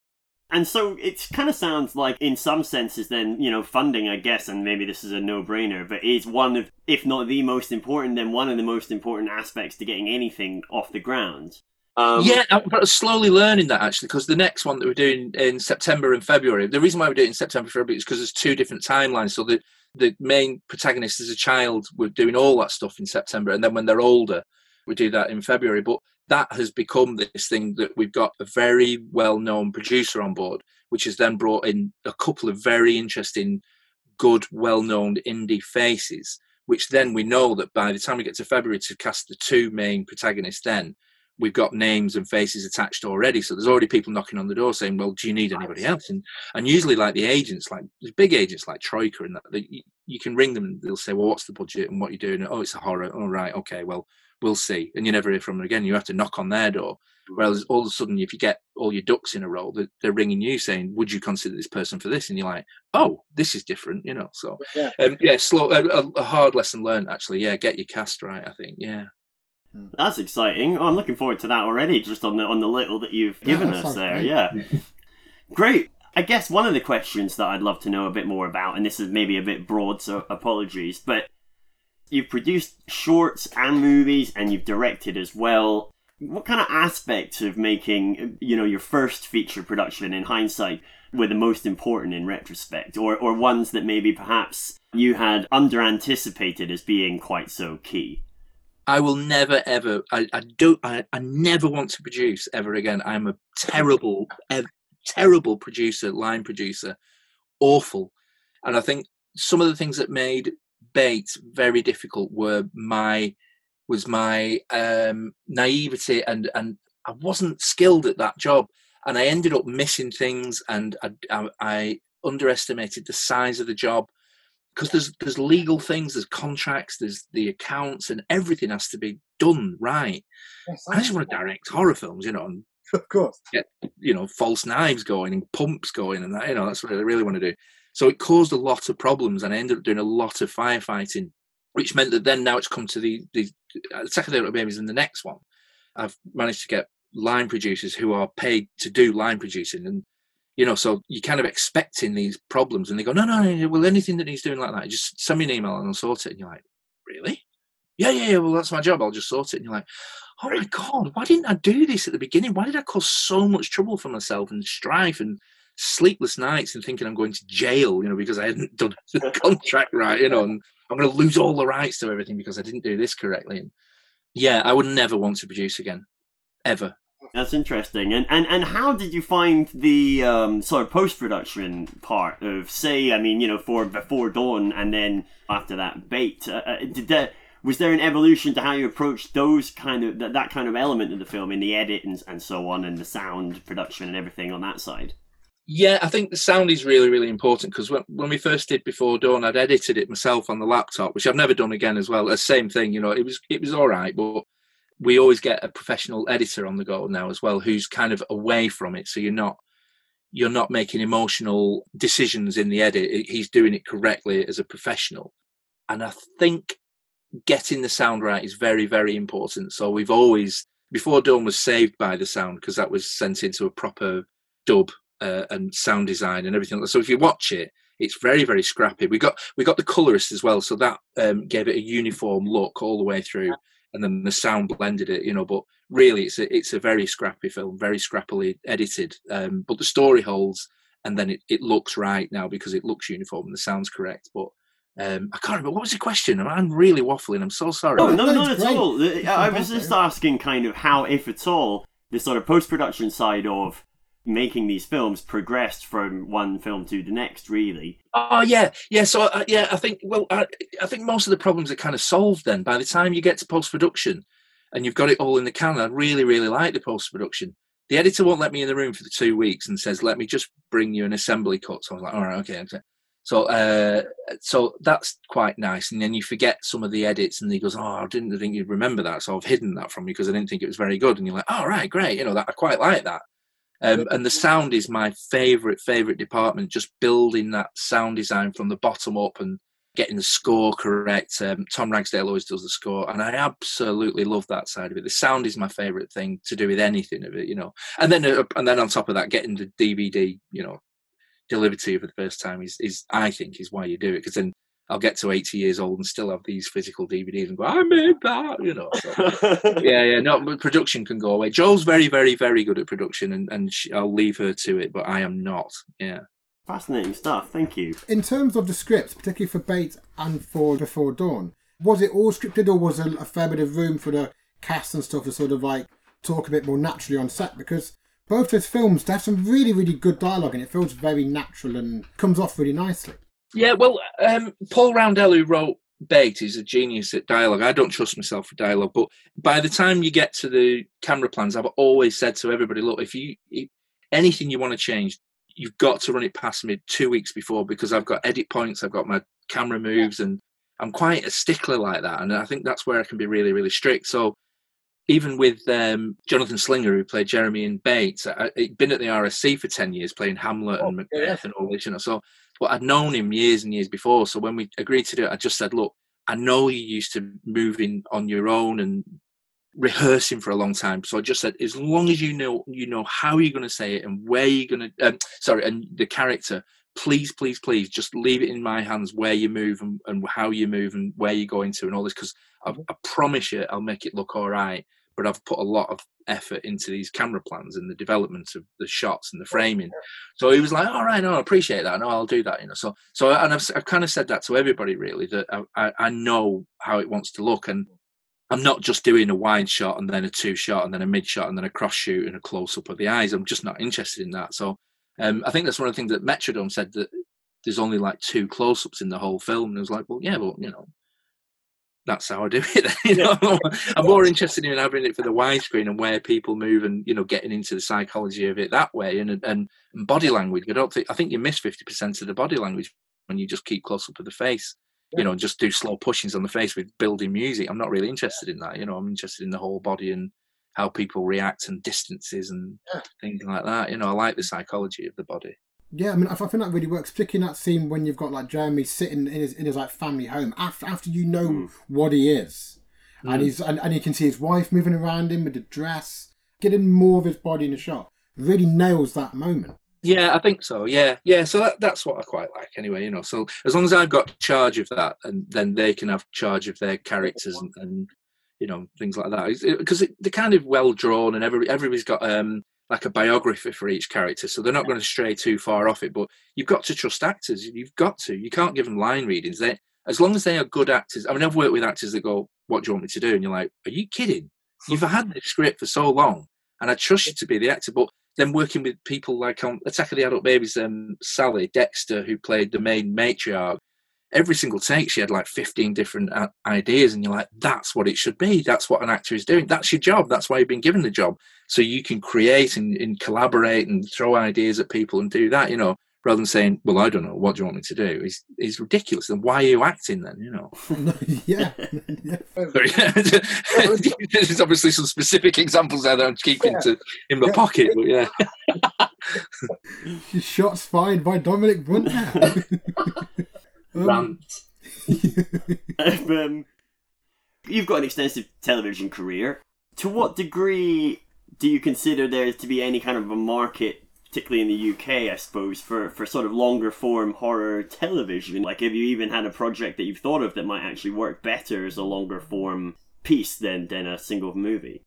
And so it kind of sounds like, in some senses, then, you know, funding, I guess, and maybe this is a no brainer, but is one of, if not the most important, then one of the most important aspects to getting anything off the ground. Um, yeah, I'm slowly learning that actually, because the next one that we're doing in September and February, the reason why we do it in September and February is because there's two different timelines. So the the main protagonist as a child, we're doing all that stuff in September, and then when they're older, we do that in February. But that has become this thing that we've got a very well known producer on board, which has then brought in a couple of very interesting, good, well known indie faces. Which then we know that by the time we get to February to cast the two main protagonists, then we've got names and faces attached already. So there's already people knocking on the door saying, "Well, do you need anybody else?" And and usually, like the agents, like the big agents like Troika and that, they, you, can ring them and they'll say, "Well, what's the budget and what you're doing?" Oh, it's a horror. All right, okay, well, we'll see. And you never hear from them again. You have to knock on their door. Whereas all of a sudden, if you get all your ducks in a row, they're, they're ringing you saying, "Would you consider this person for this?" And you're like, "Oh, this is different," you know. So Yeah. um, yeah, slow, a, a hard lesson learned actually. Yeah, get your cast right. I think. Yeah. Mm. That's exciting. Oh, I'm looking forward to that already, just on the on the little that you've given that us there. great. Yeah. *laughs* Great. I guess one of the questions that I'd love to know a bit more about, and this is maybe a bit broad, so apologies, but you've produced shorts and movies and you've directed as well. What kind of aspects of making, you know, your first feature production in hindsight were the most important in retrospect, or or ones that maybe perhaps you had under anticipated as being quite so key? I will never ever. I, I don't. I, I never want to produce ever again. I'm a terrible, ev- terrible producer, line producer, awful. And I think some of the things that made Bait very difficult were my was my um, naivety and and I wasn't skilled at that job, and I ended up missing things, and I, I, I underestimated the size of the job because there's there's legal things, there's contracts, there's the accounts, and everything has to be done right. I just want to direct horror films, you know, and Of course. get you know, false knives going and pumps going, and that, you know, that's what I really want to do. So it caused a lot of problems, and I ended up doing a lot of firefighting, which meant that then now it's come to the the uh, second Little Babies in the next one. I've managed to get line producers who are paid to do line producing, and you know, so you're kind of expecting these problems, and they go, no, no, no, well, anything that he's doing like that, just send me an email and I'll sort it. And you're like, really? Yeah, yeah, yeah. Well, that's my job. I'll just sort it. And you're like, oh my god, why didn't I do this at the beginning? Why did I cause so much trouble for myself and strife and sleepless nights and thinking I'm going to jail, you know, because I hadn't *laughs* done the *laughs* contract right, you know, and I'm going to lose all the rights to everything because I didn't do this correctly. And yeah, I would never want to produce again, ever. That's interesting. And and and how did you find the um, sort of post production part of, say, I mean, you know, for Before Dawn, and then after that, Bait? Uh, uh, did that was there an evolution to how you approached those kind of that, that kind of element of the film in the edit and, and so on, and the sound production and everything on that side? Yeah, I think the sound is really, really important because when, when we first did Before Dawn, I'd edited it myself on the laptop, which I've never done again as well. The same thing, you know, it was it was all right, but we always get a professional editor on the go now as well, who's kind of away from it, so you're not you're not making emotional decisions in the edit. He's doing it correctly as a professional, and I think getting the sound right is very, very important. So we've always Before Dawn was saved by the sound because that was sent into a proper dub uh, and sound design and everything. So if you watch it, it's very very scrappy. We got we got the colorist as well, so that um, gave it a uniform look all the way through, and then the sound blended it. You know, but really it's a it's a very scrappy film, very scrappily edited. Um, but the story holds, and then it, it looks right now because it looks uniform and the sound's correct. But um, I can't remember what was the question. I'm really waffling. I'm so sorry. Oh, No, no, no, not at great. all. I was just asking kind of how, if at all, the sort of post production side of making these films progressed from one film to the next, really. Oh yeah, yeah. So uh, yeah, I think well, I, I think most of the problems are kind of solved then. By the time you get to post production, and you've got it all in the can, I really, really like the post production. The editor won't let me in the room for the two weeks and says, "Let me just bring you an assembly cut." So I was like, "All right, okay." okay. So, uh, so that's quite nice. And then you forget some of the edits, and he goes, "Oh, I didn't think you'd remember that, so I've hidden that from you because I didn't think it was very good." And you're like, "All right, great. You know that I quite like that." Um, and the sound is my favorite favorite department. Just building that sound design from the bottom up and getting the score correct. Um, Tom Ragsdale always does the score, and I absolutely love that side of it. The sound is my favorite thing to do with anything of it, you know. And then uh, and then on top of that, getting the DVD, you know, delivered to you for the first time is is I think is why you do it because then I'll get to 80 years old and still have these physical DVDs and go, I made that, you know. So, *laughs* yeah, yeah, no, but production can go away. Jo's very, very, very good at production, and, and she, I'll leave her to it, but I am not. Yeah. Fascinating stuff. Thank you. In terms of the scripts, particularly for Bait and for Before Dawn, was it all scripted or was there a fair bit of room for the cast and stuff to sort of like talk a bit more naturally on set? Because both those films, they have some really, really good dialogue and it feels very natural and comes off really nicely. Yeah, well, um, Paul Roundell, who wrote Bait, is a genius at dialogue. I don't trust myself for dialogue, but by the time you get to the camera plans, I've always said to everybody, look, if you anything you want to change, you've got to run it past me two weeks before because I've got edit points, I've got my camera moves, and I'm quite a stickler like that. And I think that's where I can be really, really strict. So even with um, Jonathan Slinger, who played Jeremy in Bait, I, I'd been at the RSC for 10 years playing Hamlet and Macbeth and all this, you know. So, but I'd known him years and years before. So when we agreed to do it, I just said, look, I know you used to moving on your own and rehearsing for a long time. So I just said, as long as you know you know how you're going to say it and where you're going to, um, sorry, and the character, please, please, please, just leave it in my hands where you move and, and how you move and where you're going to and all this. Because I, I promise you, I'll make it look all right. But I've put a lot of effort into these camera plans and the development of the shots and the framing. So he was like, "All right, no, I appreciate that. No, I'll do that." You know. So, so, and I've, I've kind of said that to everybody really that I, I, know how it wants to look, and I'm not just doing a wide shot and then a two shot and then a mid shot and then a cross shoot and a close up of the eyes. I'm just not interested in that. So um, I think that's one of the things that Metrodome said that there's only like two close ups in the whole film. And it was like, well, yeah, but you know, that's how I do *laughs* it. Then, you know, I'm more interested in having it for the widescreen and where people move and you know getting into the psychology of it that way and and, and body language. I don't think I think you miss fifty percent of the body language when you just keep close up of the face you know, just do slow pushings on the face with building music. I'm not really interested in that. You know, I'm interested in the whole body and how people react and distances and Yeah. things like that. You know, I like the psychology of the body. Yeah, I mean, I think that really works, particularly in that scene when you've got like Jeremy sitting in his in his like family home after after you know Mm. what he is, and Mm. he's and, and you can see his wife moving around him with the dress, getting more of his body in the shot. Really nails that moment. Yeah, I think so. Yeah, yeah. So that, that's what I quite like, anyway. You know, so as long as I've got charge of that, and then they can have charge of their characters and, and you know things like that, because they're kind of well drawn, and every everybody's got um like a biography for each character, so they're not going to stray too far off it. But you've got to trust actors. You've got to. You can't give them line readings. They as long as they are good actors. I mean, I've worked with actors that go, "What do you want me to do?" And you're like, "Are you kidding? You've had this script for so long, and I trust you to be the actor." But then working with people like on Attack of the Adult Babies, um, Sally Dexter, who played the main matriarch, every single take she had like 15 different uh, ideas, and you're like, that's what it should be. That's what an actor is doing. That's your job. That's why you've been given the job. So you can create and, and collaborate and throw ideas at people and do that, you know, rather than saying, well, I don't know, what do you want me to do? Is is ridiculous. Then why are you acting then, you know? *laughs* yeah, *laughs* *laughs* yeah. There's obviously some specific examples there that I'm keeping to, in my Yeah. pocket, but yeah. Shots fired by Dominic Brunt. Um, Rant. *laughs* um, you've got an extensive television career. To what degree do you consider there to be any kind of a market, particularly in the UK, I suppose, for, for sort of longer form horror television? Like, have you even had a project that you've thought of that might actually work better as a longer form piece than, than a single movie?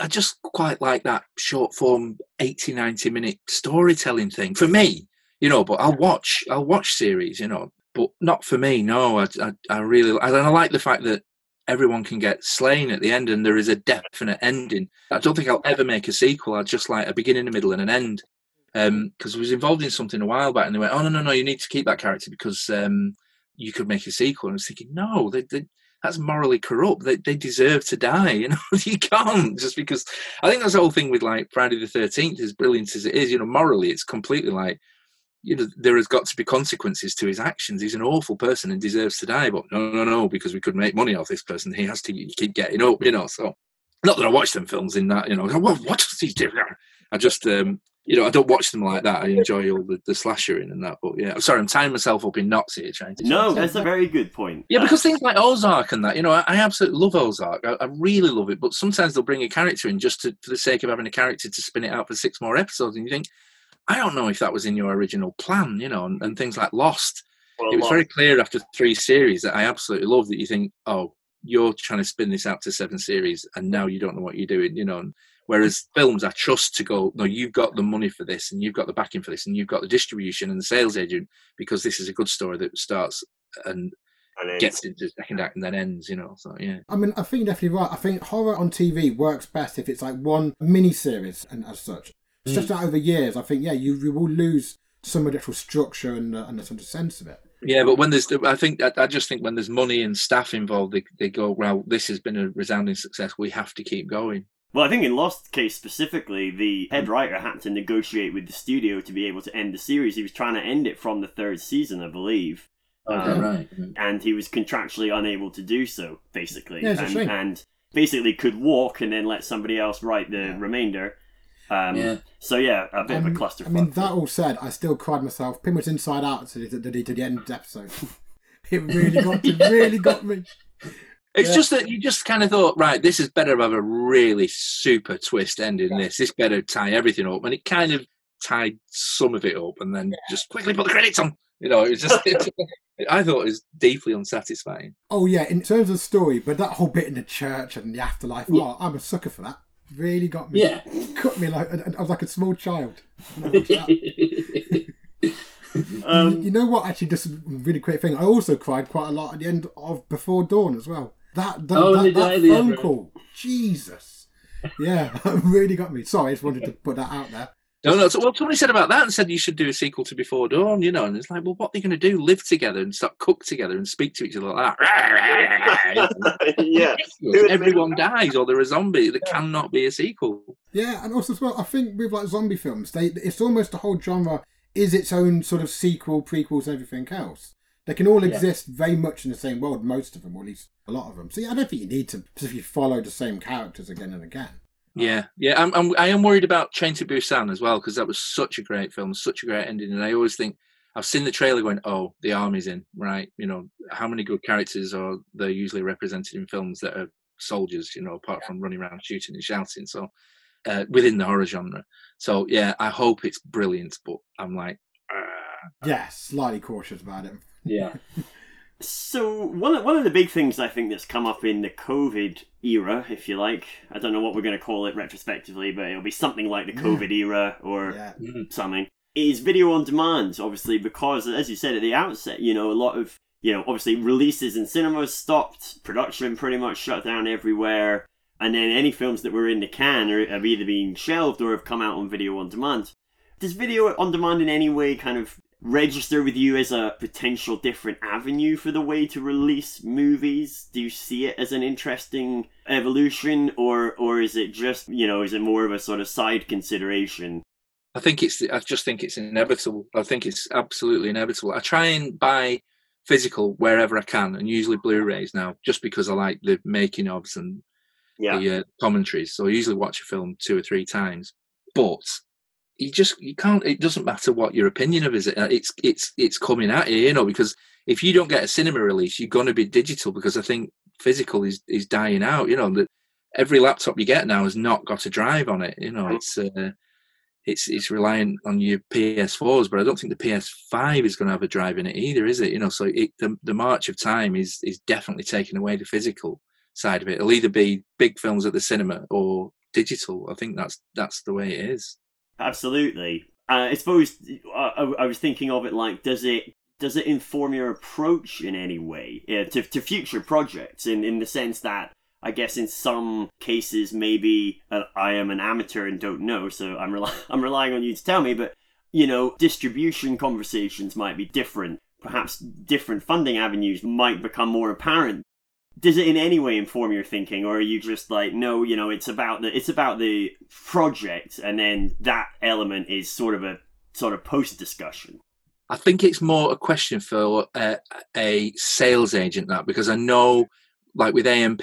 I just quite like that short form 80, 90 minute storytelling thing for me, you know, but I'll watch, I'll watch series, you know, but not for me. No, I, I, I really, and I like the fact that everyone can get slain at the end and there is a definite ending. I don't think I'll ever make a sequel. I'd just like a beginning, a middle and an end. Um, cause I was involved in something a while back and they went, Oh no, no, no, you need to keep that character because, um, you could make a sequel. And I was thinking, no, they, they, that's morally corrupt. They, they deserve to die. *laughs* You know, you can't just because I think that's the whole thing with like Friday the Thirteenth, as brilliant as it is. You know, morally, it's completely like you know there has got to be consequences to his actions. He's an awful person and deserves to die. But no, no, no, because we could make money off this person. He has to keep getting up. You know, so not that I watch them films in that. You know, what what does he do? I just um, you know I don't watch them like that. I enjoy all the, the slashering and that. But yeah, I'm sorry, I'm tying myself up in knots here trying to. No, that's a very good point. Yeah, because things like Ozark and that, you know, I, I absolutely love Ozark. I, I really love it. But sometimes they'll bring a character in just to, for the sake of having a character to spin it out for six more episodes, and you think, I don't know if that was in your original plan, you know, and, and things like Lost. Well, it was look, very clear after three series that I absolutely love that you think, oh, you're trying to spin this out to seven series, and now you don't know what you're doing, you know. And whereas films, I trust to go, no, you've got the money for this, and you've got the backing for this, and you've got the distribution and the sales agent because this is a good story that starts and and gets into the second act and then ends, you know. So yeah, I mean, I think you're definitely right. I think horror on TV works best if it's like one mini series and as such. It's just that over years, I think, yeah, you, you will lose some of the actual structure and, uh, and the sort of sense of it. yeah. But when there's, I think, I, I just think when there's money and staff involved, they they go, well, this has been a resounding success. We have to keep going. Well, I think in Lost case specifically, the head writer had to negotiate with the studio to be able to end the series. He was trying to end it from the third season, I believe. Okay, Um, right. and he was contractually unable to do so, basically. Yeah, it's a and, shame. and basically could walk and then let somebody else write the Yeah. remainder. Um, Yeah. So yeah, a bit of a Um, clusterfuck. I mean, that all said, I still cried myself pretty much inside out to the, to the, to the end of the episode. *laughs* it really got to, *laughs* really got me. It's Yeah. just that you just kind of thought, right, this is better have a really super twist ending. This, this better tie everything up, and it kind of tied some of it up, and then just quickly put the credits on. You know, it was just. I thought it was deeply unsatisfying. Oh yeah, in terms of story, but that whole bit in the church and the afterlife, oh, I'm a sucker for that. Really got me. Yeah. Cut me like I was like a small child. when I *laughs* watched that. Um, you know what? Actually, just a really quick thing. I also cried quite a lot at the end of Before Dawn as well. That that, Oh, that, that phone call, Jesus. Yeah, *laughs* that really got me. Sorry, I just wanted to put that out there. No, no. So, well, somebody said about that and said you should do a sequel to Before Dawn, you know, and it's like, well, what are they going to do? Live together and start cook together and speak to each other like that? *laughs* yeah. Everyone dies or they're a zombie. There cannot be a sequel. Yeah, and also as well, I think with like zombie films, they it's almost the whole genre is its own sort of sequel, prequels, everything else. They can all exist very much in the same world, most of them, or at least a lot of them. So yeah, I don't think you need to specifically follow the same characters again and again. Yeah, yeah. I'm, I'm I am worried about Train to Busan as well because that was such a great film, such a great ending, and I always think I've seen the trailer going, oh, the army's in, right? You know, how many good characters are there usually represented in films that are soldiers? You know, apart from running around shooting and shouting. So uh, within the horror genre. So yeah, I hope it's brilliant, but I'm like, ah. Yeah, slightly cautious about it. yeah, *laughs* So one of, one of the big things I think that's come up in the COVID era, if you like, I don't know what we're going to call it retrospectively, but it'll be something like the COVID era or Yeah, mm-hmm. something, is video on demand. Obviously, because as you said at the outset, you know a lot of you know obviously releases in cinemas stopped, production pretty much shut down everywhere, and then any films that were in the can are, have either been shelved or have come out on video on demand. Does video on demand in any way kind of register with you as a potential different avenue for the way to release movies? Do you see it as an interesting evolution, or or is it just you know is it more of a sort of side consideration? I think it's. I just think it's inevitable. I think it's absolutely inevitable. I try and buy physical wherever I can, and usually Blu-rays now, just because I like the making ofs and Yeah. the uh, commentaries. So I usually watch a film two or three times. But you just you can't. It doesn't matter what your opinion of is. It. It's it's it's coming at you, you know. Because if you don't get a cinema release, you're going to be digital. Because I think physical is is dying out. You know that every laptop you get now has not got a drive on it. You know, it's. Uh, it's it's reliant on your PS4s, but I don't think the PS5 is going to have a drive in it either, is it? You know, so it, the the march of time is is definitely taking away the physical side of it. It'll either be big films at the cinema or digital. I think that's that's the way it is. Absolutely. Uh, I suppose I, I was thinking of it like, does it does it inform your approach in any way uh, to to future projects? In in the sense that I guess in some cases maybe uh, I am an amateur and don't know, so I'm *laughs* I'm relying on you to tell me. But you know, distribution conversations might be different. Perhaps different funding avenues might become more apparent does it in any way inform your thinking or are you just like no you know it's about the it's about the project and then that element is sort of a sort of post discussion I think it's more a question for uh, a sales agent that because I know, like with AMP,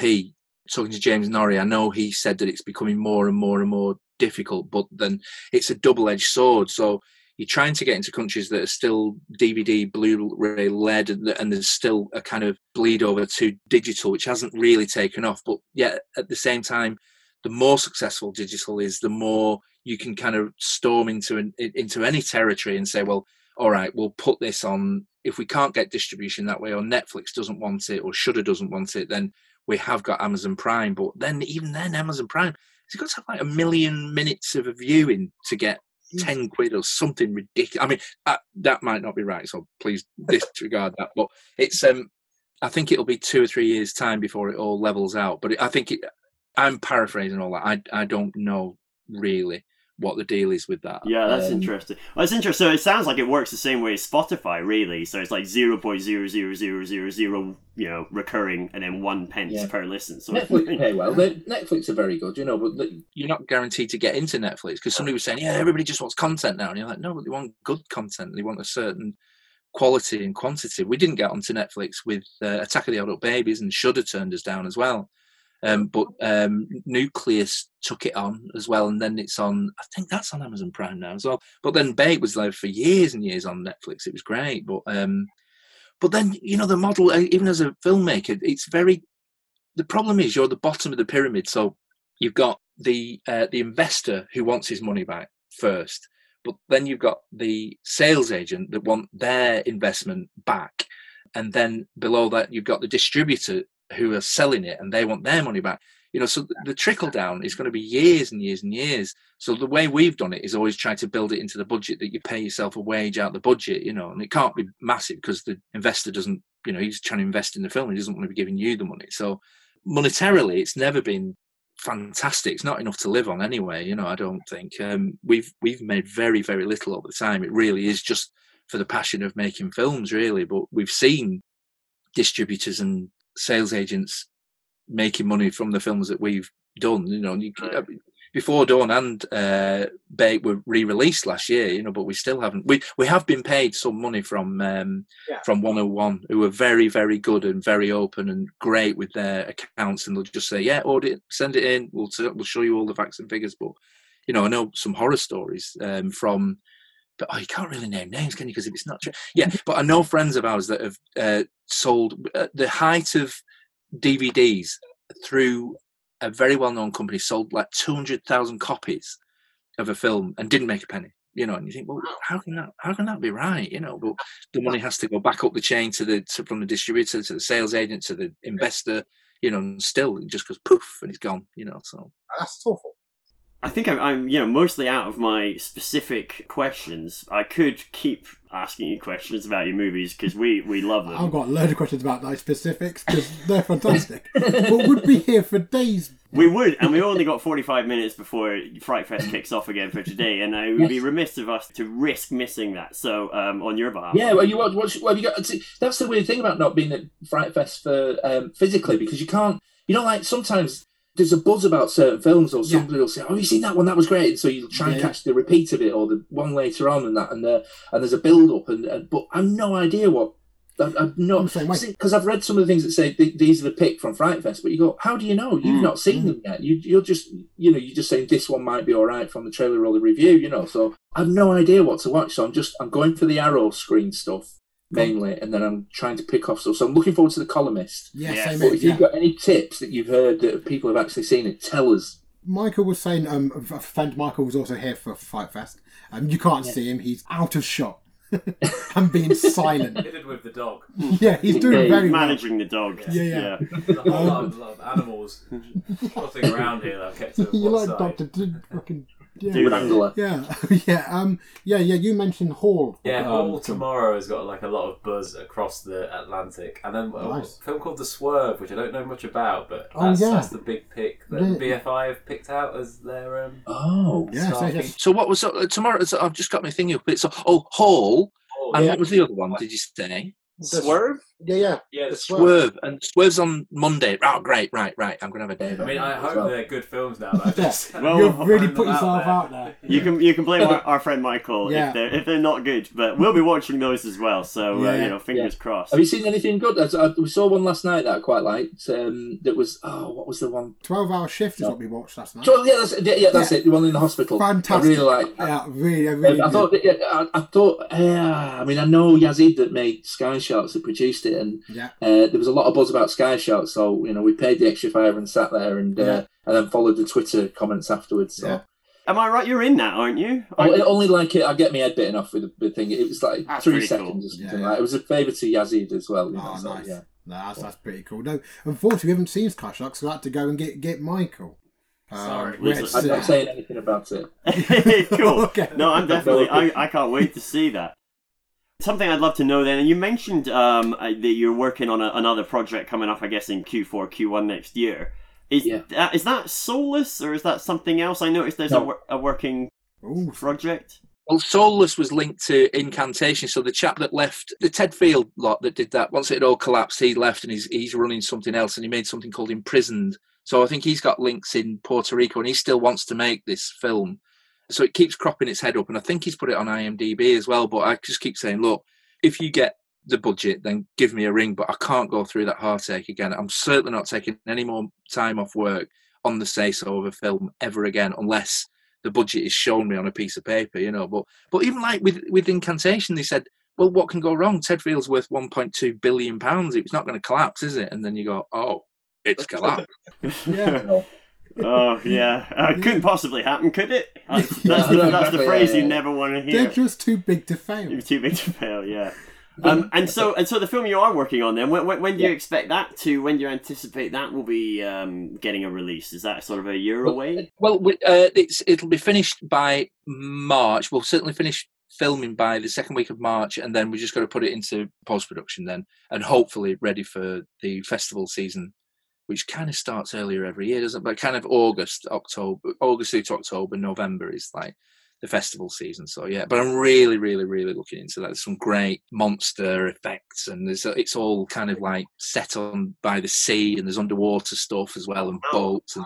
talking to James Norrie, I know he said that it's becoming more and more and more difficult, but then it's a double edged sword. So you're trying to get into countries that are still DVD, Blu-ray led, and, there's still a kind of bleed over to digital, which hasn't really taken off. But yet at the same time, the more successful digital is, the more you can kind of storm into an, into any territory and say, well, all right, we'll put this on if we can't get distribution that way, or Netflix doesn't want it, or Shudder doesn't want it, then we have got Amazon Prime. But then even then, Amazon Prime, it's got to have like a million minutes of a viewing to get. 10 quid or something ridiculous. I mean, that, that might not be right, so please disregard that. But it's, um, I think it'll be two or three years' time before it all levels out. But it, I think it, I'm paraphrasing all that. I, I don't know really what the deal is with that. Yeah, that's Um, interesting. Well, it's interesting. So it sounds like it works the same way as Spotify, really. So it's like zero point zero zero zero zero zero, you know, recurring, and then one pence Yeah. per listen. So Netflix pay well. *laughs* Netflix are very good, you know, but the- you're not guaranteed to get into Netflix because somebody was saying, yeah, everybody just wants content now. And you're like, no, but they want good content. They want a certain quality and quantity. We didn't get onto Netflix with uh, Attack of the Adult Babies and Shudder turned us down as well. Um, but um, Nucleus took it on as well, and then it's on. I think that's on Amazon Prime now as well. But then Bait was there for years and years on Netflix. It was great, but um, but then you know the model, even as a filmmaker, it's very. The problem is you're the bottom of the pyramid, so you've got the uh, the investor who wants his money back first, but then you've got the sales agent that want their investment back, and then below that you've got the distributor who are selling it and they want their money back. You know, so th- the trickle down is going to be years and years and years. So the way we've done it is always try to build it into the budget that you pay yourself a wage out the budget. You know, and it can't be massive because the investor doesn't. You know, he's trying to invest in the film. He doesn't want to be giving you the money. So monetarily, it's never been fantastic. It's not enough to live on anyway. You know, I don't think um, we've we've made very very little over the time. It really is just for the passion of making films, really. But we've seen distributors and sales agents making money from the films that we've done. You know, you, Right. before Dawn and uh, Bait were re-released last year. You know, but we still haven't. We we have been paid some money from um, Yeah. from 101, who are very very good and very open and great with their accounts, and they'll just say, "Yeah, audit, send it in. We'll t- we'll show you all the facts and figures." But you know, I know some horror stories um, from. But oh, you can't really name names, can you? Because if it's not true, yeah. *laughs* But I know friends of ours that have uh, sold at the height of DVDs through a very well-known company sold like 200,000 copies of a film and didn't make a penny you know and you think well how can that how can that be right? You know but the money has to go back up the chain to the to, from the distributor to the sales agent to the investor you know and still it just goes poof and it's gone you know so. That's awful. I think I'm, I'm, you know, mostly out of my specific questions. I could keep asking you questions about your movies because we we love them. I've got a load of questions about those specifics because they're fantastic. but we'd be here for days. We would, and we only got 45 minutes before Fright Fest kicks off again for today, and it would be remiss of us to risk missing that. So, um, on your behalf, Yeah, well, you what, what, well, you got. see, That's the weird thing about not being at Fright Fest for um, physically because you can't. You know, like sometimes there's a buzz about certain films, or Yeah. somebody will say, "Oh, you seen that one? That was great." And so you try and Yeah. catch the repeat of it or the one later on, and that, and uh, and there's a build up, and, and but I've no idea what. I- I've I'm not because I've read some of the things that say th- these are the pick from Fright Fest, but you go, how do you know? You've Mm, not seen them yet. You, you're just, you know, you're just saying this one might be all right from the trailer or the review, you know. So I've no idea what to watch. So I'm just, I'm going for the arrow screen stuff mainly, and then I'm trying to pick off stuff. So I'm looking forward to the columnist. Yeah, Yes. But here. if you've Yeah. got any tips that you've heard that people have actually seen it, tell us. Michael was saying, um, a friend Michael was also here for Fright Fest. Um, you can't see him; he's out of shot *laughs* and being silent. *laughs* Fitted with the dog. Yeah, he's doing Yeah, very well. managing the dog. Yeah, yeah. There's a whole lot of, lot of animals *laughs* trotting around here that I've kept to You one like side. Doctor D- fucking yeah. Dude. Wrangler. Yeah, *laughs* yeah, um, yeah, yeah. You mentioned Hall. Yeah, um, All. Tomorrow has got like a lot of buzz across the Atlantic, and then a Nice. film called The Swerve, which I don't know much about, but Oh, that's, yeah. that's the big pick that the... BFI have picked out as their. Um, Oh. Yeah, so yes. So what was uh, tomorrow? So I've just got my thing up. So oh, Hall, oh, and yeah. what was the other one? Did you say? Swerve? Yeah, yeah. yeah, The the Swerve. Swerve, and Swerve's on Monday. Oh, great, right, right. I'm gonna have a day. I mean, I hope well. they're good films now. I *laughs* just, Well, You've really put them yourself there. out there. You can you can blame our, our friend Michael Yeah. if they're if they're not good, but we'll be watching those as well. So uh, you know, fingers crossed. Have you seen anything good? I, I, we saw one last night that I quite liked. Um, that was oh, what was the one? Twelve-hour shift is what we watched last night. So, yeah, that's, yeah, yeah, that's Yeah. it. The one in the hospital. Fantastic. I really like. Yeah, really, really. I good. thought, yeah, I, I thought, yeah. I mean, I know Yazid that made Sky Sharks that produced it, and Yeah. uh, there was a lot of buzz about Sky Sharks. So you know, we paid the extra five and sat there, and uh, and then followed the Twitter comments afterwards. So Yeah. Am I right? You're in that, aren't you? I, only like it. I get my head bitten off with the thing. It was like That's three pretty cool. seconds or something Yeah, like. It was a favour to Yazid as well. You know, Oh, so, nice. yeah. No, that's, that's pretty cool. No, unfortunately, we haven't seen Sky Shark, so I had to go and get get Michael. Um, Sorry. which- I'm not saying anything about it. *laughs* *laughs* cool. Okay. No, I'm definitely. I, I can't wait to see that. Something I'd love to know then, and you mentioned um, uh, that you're working on a, another project coming up, I guess, in Q4, Q1 next year. Is Yeah. that, is that Soulless or is that something else? I noticed there's a, No. wor- a working Ooh, project. Well, Soulless was linked to Incantation. So the chap that left, the Ted Field lot that did that, once it all collapsed, he left and he's he's running something else and he made something called Imprisoned. So I think he's got links in Puerto Rico and he still wants to make this film. So it keeps cropping its head up and I think he's put it on IMDb as well. But I just keep saying, look, if you get the budget, then give me a ring. But I can't go through that heartache again. I'm certainly not taking any more time off work on the say so of a film ever again, unless the budget is shown me on a piece of paper, you know. But but even like with with Incantation, they said, well, what can go wrong? Ted Field's worth 1.2 billion pounds. It's not going to collapse, is it? And then you go, oh, it's *laughs* collapsed. yeah. Oh yeah, uh, it couldn't possibly happen, could it? *laughs* That's, Yeah. that's, the, that's the phrase yeah, you never want to hear. They're just too big to fail. You're too big to fail, yeah. *laughs* Um, and so, and so, the film you are working on, then, when, when, when do you Yeah. expect that to? When do you anticipate that will be um, getting a release? Is that sort of a year away? Well, we, uh, it's it'll be finished by March. We'll certainly finish filming by the second week of March, and then we are just going to put it into post production then, and hopefully ready for the festival season, which kind of starts earlier every year, doesn't it? But kind of August, October, August through to October, November is like the festival season. So yeah, but I'm really, really, really looking into that. There's some great monster effects, and there's uh, it's all kind of like set on by the sea, and there's underwater stuff as well, and oh. boats, and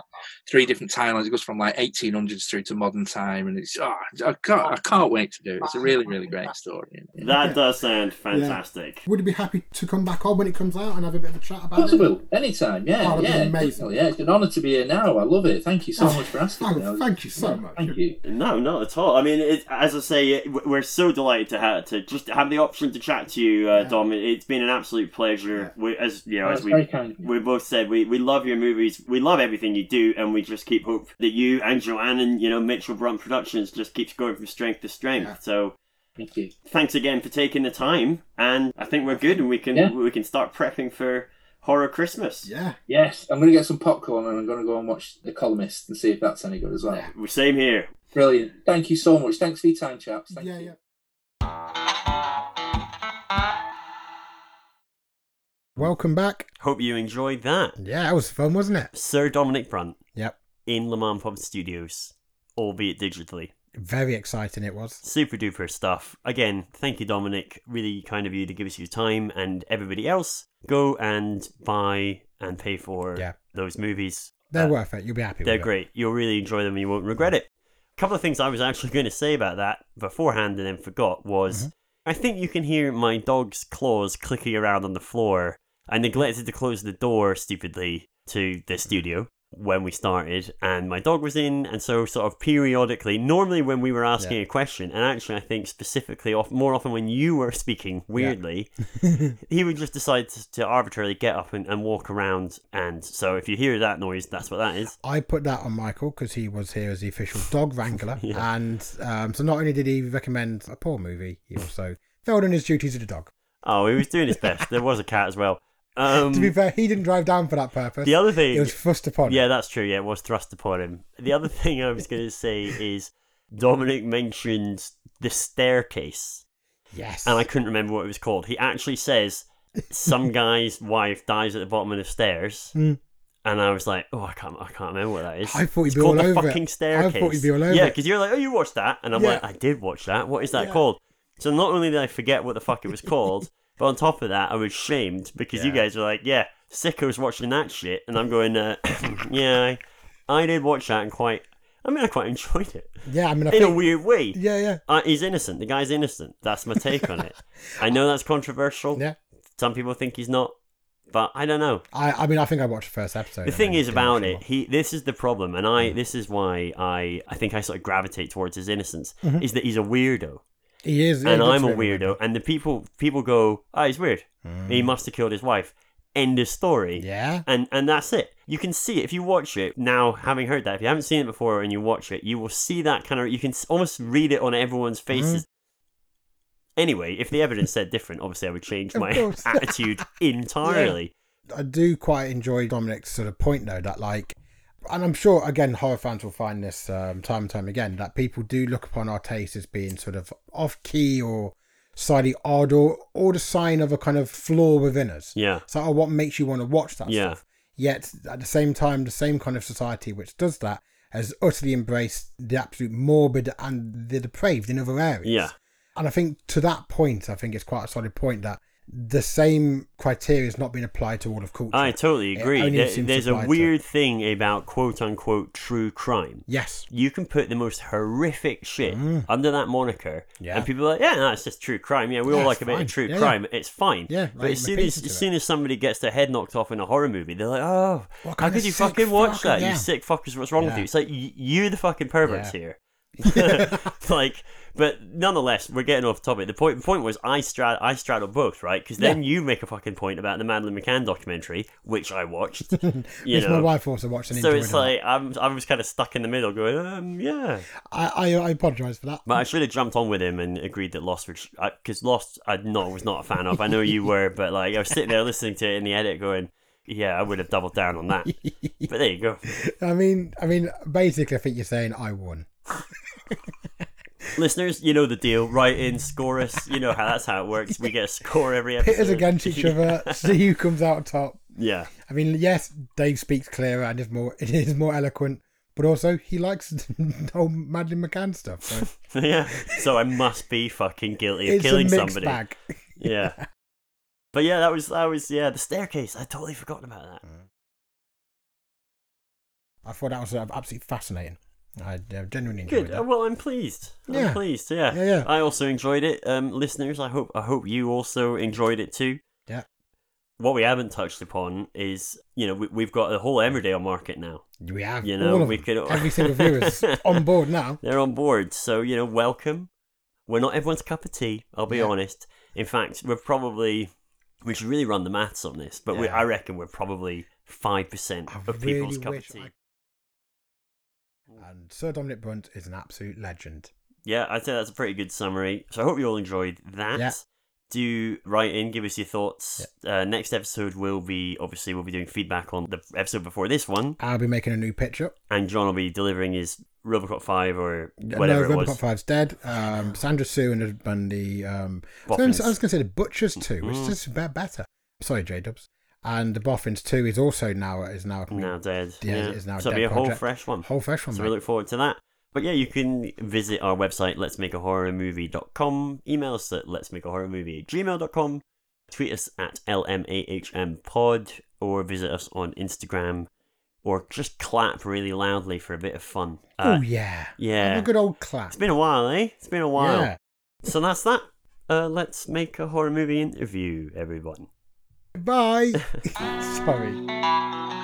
three different timelines. It goes from like 1800s through to modern time, and it's oh, I can't I can't wait to do it. It's a really, really great story. Yeah. That does sound fantastic. Would you be happy to come back on when it comes out and have a bit of a chat about it? Possible anytime, yeah, Oh, yeah, amazing. definitely, yeah. It's an honour to be here now. I love it. Thank you so *laughs* much for asking. Oh, me. Thank you so much. Thank you. No, not at all. I mean, it, as I say, we're so delighted to have to just have the option to chat to you, uh, Yeah. Dom. It, it's been an absolute pleasure. We, as you know, That's as we kind. we both said, we, we love your movies. We love everything you do, and we just keep hope that you and Joanne and you know Mitchell Brunt Productions just keeps going from strength to strength. Yeah. So Thank you. thanks again for taking the time, and I think we're good, and we can Yeah. we can start prepping for horror Christmas. Yeah. Yes, I'm going to get some popcorn and I'm going to go and watch The Columnist and see if that's any good as well. Yeah. Same here. Brilliant. Thank you so much. Thanks for your time, chaps. Thank yeah, you. yeah. Welcome back. Hope you enjoyed that. Yeah, that was fun, wasn't it? Sir Dominic Brunt Yep. in Le Mans Pub Studios, albeit digitally. Very exciting it was. Super duper stuff. Again, thank you, Dominic. Really kind of you to give us your time, and everybody else, go and buy and pay for Yeah. those movies. They're Uh, worth it. You'll be happy They're great. You'll really enjoy them and you won't regret it. A couple of things I was actually going to say about that beforehand and then forgot was Mm-hmm. I think you can hear my dog's claws clicking around on the floor. I neglected to close the door stupidly to the studio when we started, and my dog was in, and so sort of periodically, normally when we were asking Yeah. a question, and actually I think specifically off more often when you were speaking, weirdly, it. *laughs* he would just decide to, to arbitrarily get up and, and walk around. And so if you hear that noise, that's what that is. I put that on Michael because he was here as the official dog *laughs* wrangler, Yeah. and um, so not only did he recommend a poor movie, he also failed in his duties as a dog. Oh, he was doing his best. there was a cat as well. Um, to be fair, he didn't drive down for that purpose. the other thing, it was thrust upon. yeah, him. that's true. Yeah, it was thrust upon him. The other thing I was going to say is Dominic mentioned the staircase, Yes. and I couldn't remember what it was called. He actually says some *laughs* guy's wife dies at the bottom of the stairs. Hmm. And I was like, oh, I can't, I can't remember what that is. I thought you'd it's be called all the over it. fucking I staircase. thought you'd be all over Yeah, because you're like, oh, you watched that, and I'm Yeah. like, I did watch that. What is that Yeah. called? So not only did I forget what the fuck it was called, *laughs* but on top of that, I was shamed because you guys were like, yeah, sickos watching that shit, and I'm going, uh, *coughs* yeah, I, I did watch that and quite. I mean, I quite enjoyed it yeah, I mean, I in a weird way. yeah, yeah, Uh, he's innocent. The guy's innocent. That's my take on it. I know that's controversial. yeah. Some people think he's not, but I don't know. I, I mean, I think I watched the first episode. The thing is about it, more. he this is the problem, and I this is why I I think I sort of gravitate towards his innocence is that he's a weirdo, He is, yeah, and he I'm a weirdo, and the people people go, oh, he's weird. Mm. He must have killed his wife. End of story. Yeah. And and that's it. You can see it if you watch it now. Having heard that, if you haven't seen it before and you watch it, you will see that kind of. You can almost read it on everyone's faces. Anyway, if the evidence said different, obviously I would change *laughs* my *laughs* attitude *laughs* entirely. I do quite enjoy Dominic's sort of point though that like, and I'm sure again horror fans will find this um, time and time again that people do look upon our taste as being sort of off key or slightly odd or or the sign of a kind of flaw within us. Yeah. So oh, what makes you want to watch that Yeah. stuff? Yet at the same time, the same kind of society which does that has utterly embraced the absolute morbid and the depraved in other areas. Yeah. And I think to that point, I think it's quite a solid point that the same criteria has not been applied to all of culture. I totally agree. There- there's a apply to- weird thing about quote unquote true crime. Yes. You can put the most horrific shit under that monitor, Mm. Yeah. and people are like, "Yeah, no, it's just true crime. Yeah, we Yeah, all like a bit of true Yeah, crime. It's fine." Yeah, but like as soon as as soon as somebody gets their head knocked off in a horror movie, they're like, "Oh, What how could you fucking watch fucker?" that? You sick fuckers! What's wrong with you?" It's like y- you, the fucking perverts here. *laughs* *laughs* like, but nonetheless, we're getting off topic. The point, the point was, I strad, I straddle both, right? Because then you make a fucking point about the Madeleine McCann documentary, which I watched. *laughs* You Which know, my wife also watched so it's like I'm, I was kind of stuck in the middle, going, um, yeah. I, I, I apologise for that. But I should have jumped on with him and agreed that Lost, because Lost, I no, was not a fan of. I know you were, but like I was sitting there listening to it in the edit, going, yeah, I would have doubled down on that. but there you go. *laughs* I mean, I mean, basically, I think you're saying I won. *laughs* Listeners, you know the deal. Write in, score us. You know how that's how it works. We get a score every episode. Pit us against each other, *laughs* see who comes out top. Yeah. I mean, yes, Dave speaks clearer and is more, *laughs* it is more eloquent, but also he likes the whole Madeleine McCann stuff. So *laughs* yeah. So I must be fucking guilty of it's a killing mixed somebody. bag. Yeah. But yeah, that was that was yeah the staircase. I totally forgotten about that. I thought that was uh, absolutely fascinating. I genuinely enjoyed Good. Uh, Well, I'm pleased. I'm Yeah. pleased. Yeah. Yeah, yeah. I also enjoyed it. Um, listeners, I hope I hope you also enjoyed it too. Yeah. What we haven't touched upon is, you know, we, we've got the whole Emmerdale market now. We have You know, all of we them. could every single viewer is *laughs* on board now. They're on board, so you know, welcome. We're not everyone's cup of tea. I'll be Yeah. honest. In fact, we're probably we should really run the maths on this, but we, Yeah. I reckon we're probably five percent I of people's really cup wish of tea. I- And Sir Dominic Brunt is an absolute legend. Yeah, I'd say that's a pretty good summary. So I hope you all enjoyed that. Yeah. Do write in, give us your thoughts. Uh, next episode will be obviously we'll be doing feedback on the episode before this one, I'll be making a new picture. and John will be delivering his Robocop five or whatever no, it Robocop was. 5's dead. Um, *laughs* Sandra Sue and the um, I was gonna- I was going to say the Butchers too, which Mm. is just be- better. Sorry, J Dubs. And the Boffins 2 is also now is now, now dead. Yeah, Yeah, is now a so it'll be a whole fresh one. whole fresh one. So mate. we look forward to that. But yeah, you can visit our website, let's make a horror movie.com, email us at let's make a horror movie at gmail.com, tweet us at LMAHM pod, or visit us on Instagram, or just clap really loudly for a bit of fun. Uh, oh yeah, yeah. Have a good old clap. It's been a while, eh? It's been a while. Yeah. So that's that. Uh, let's make a horror movie interview, everyone. Bye. *laughs* Sorry.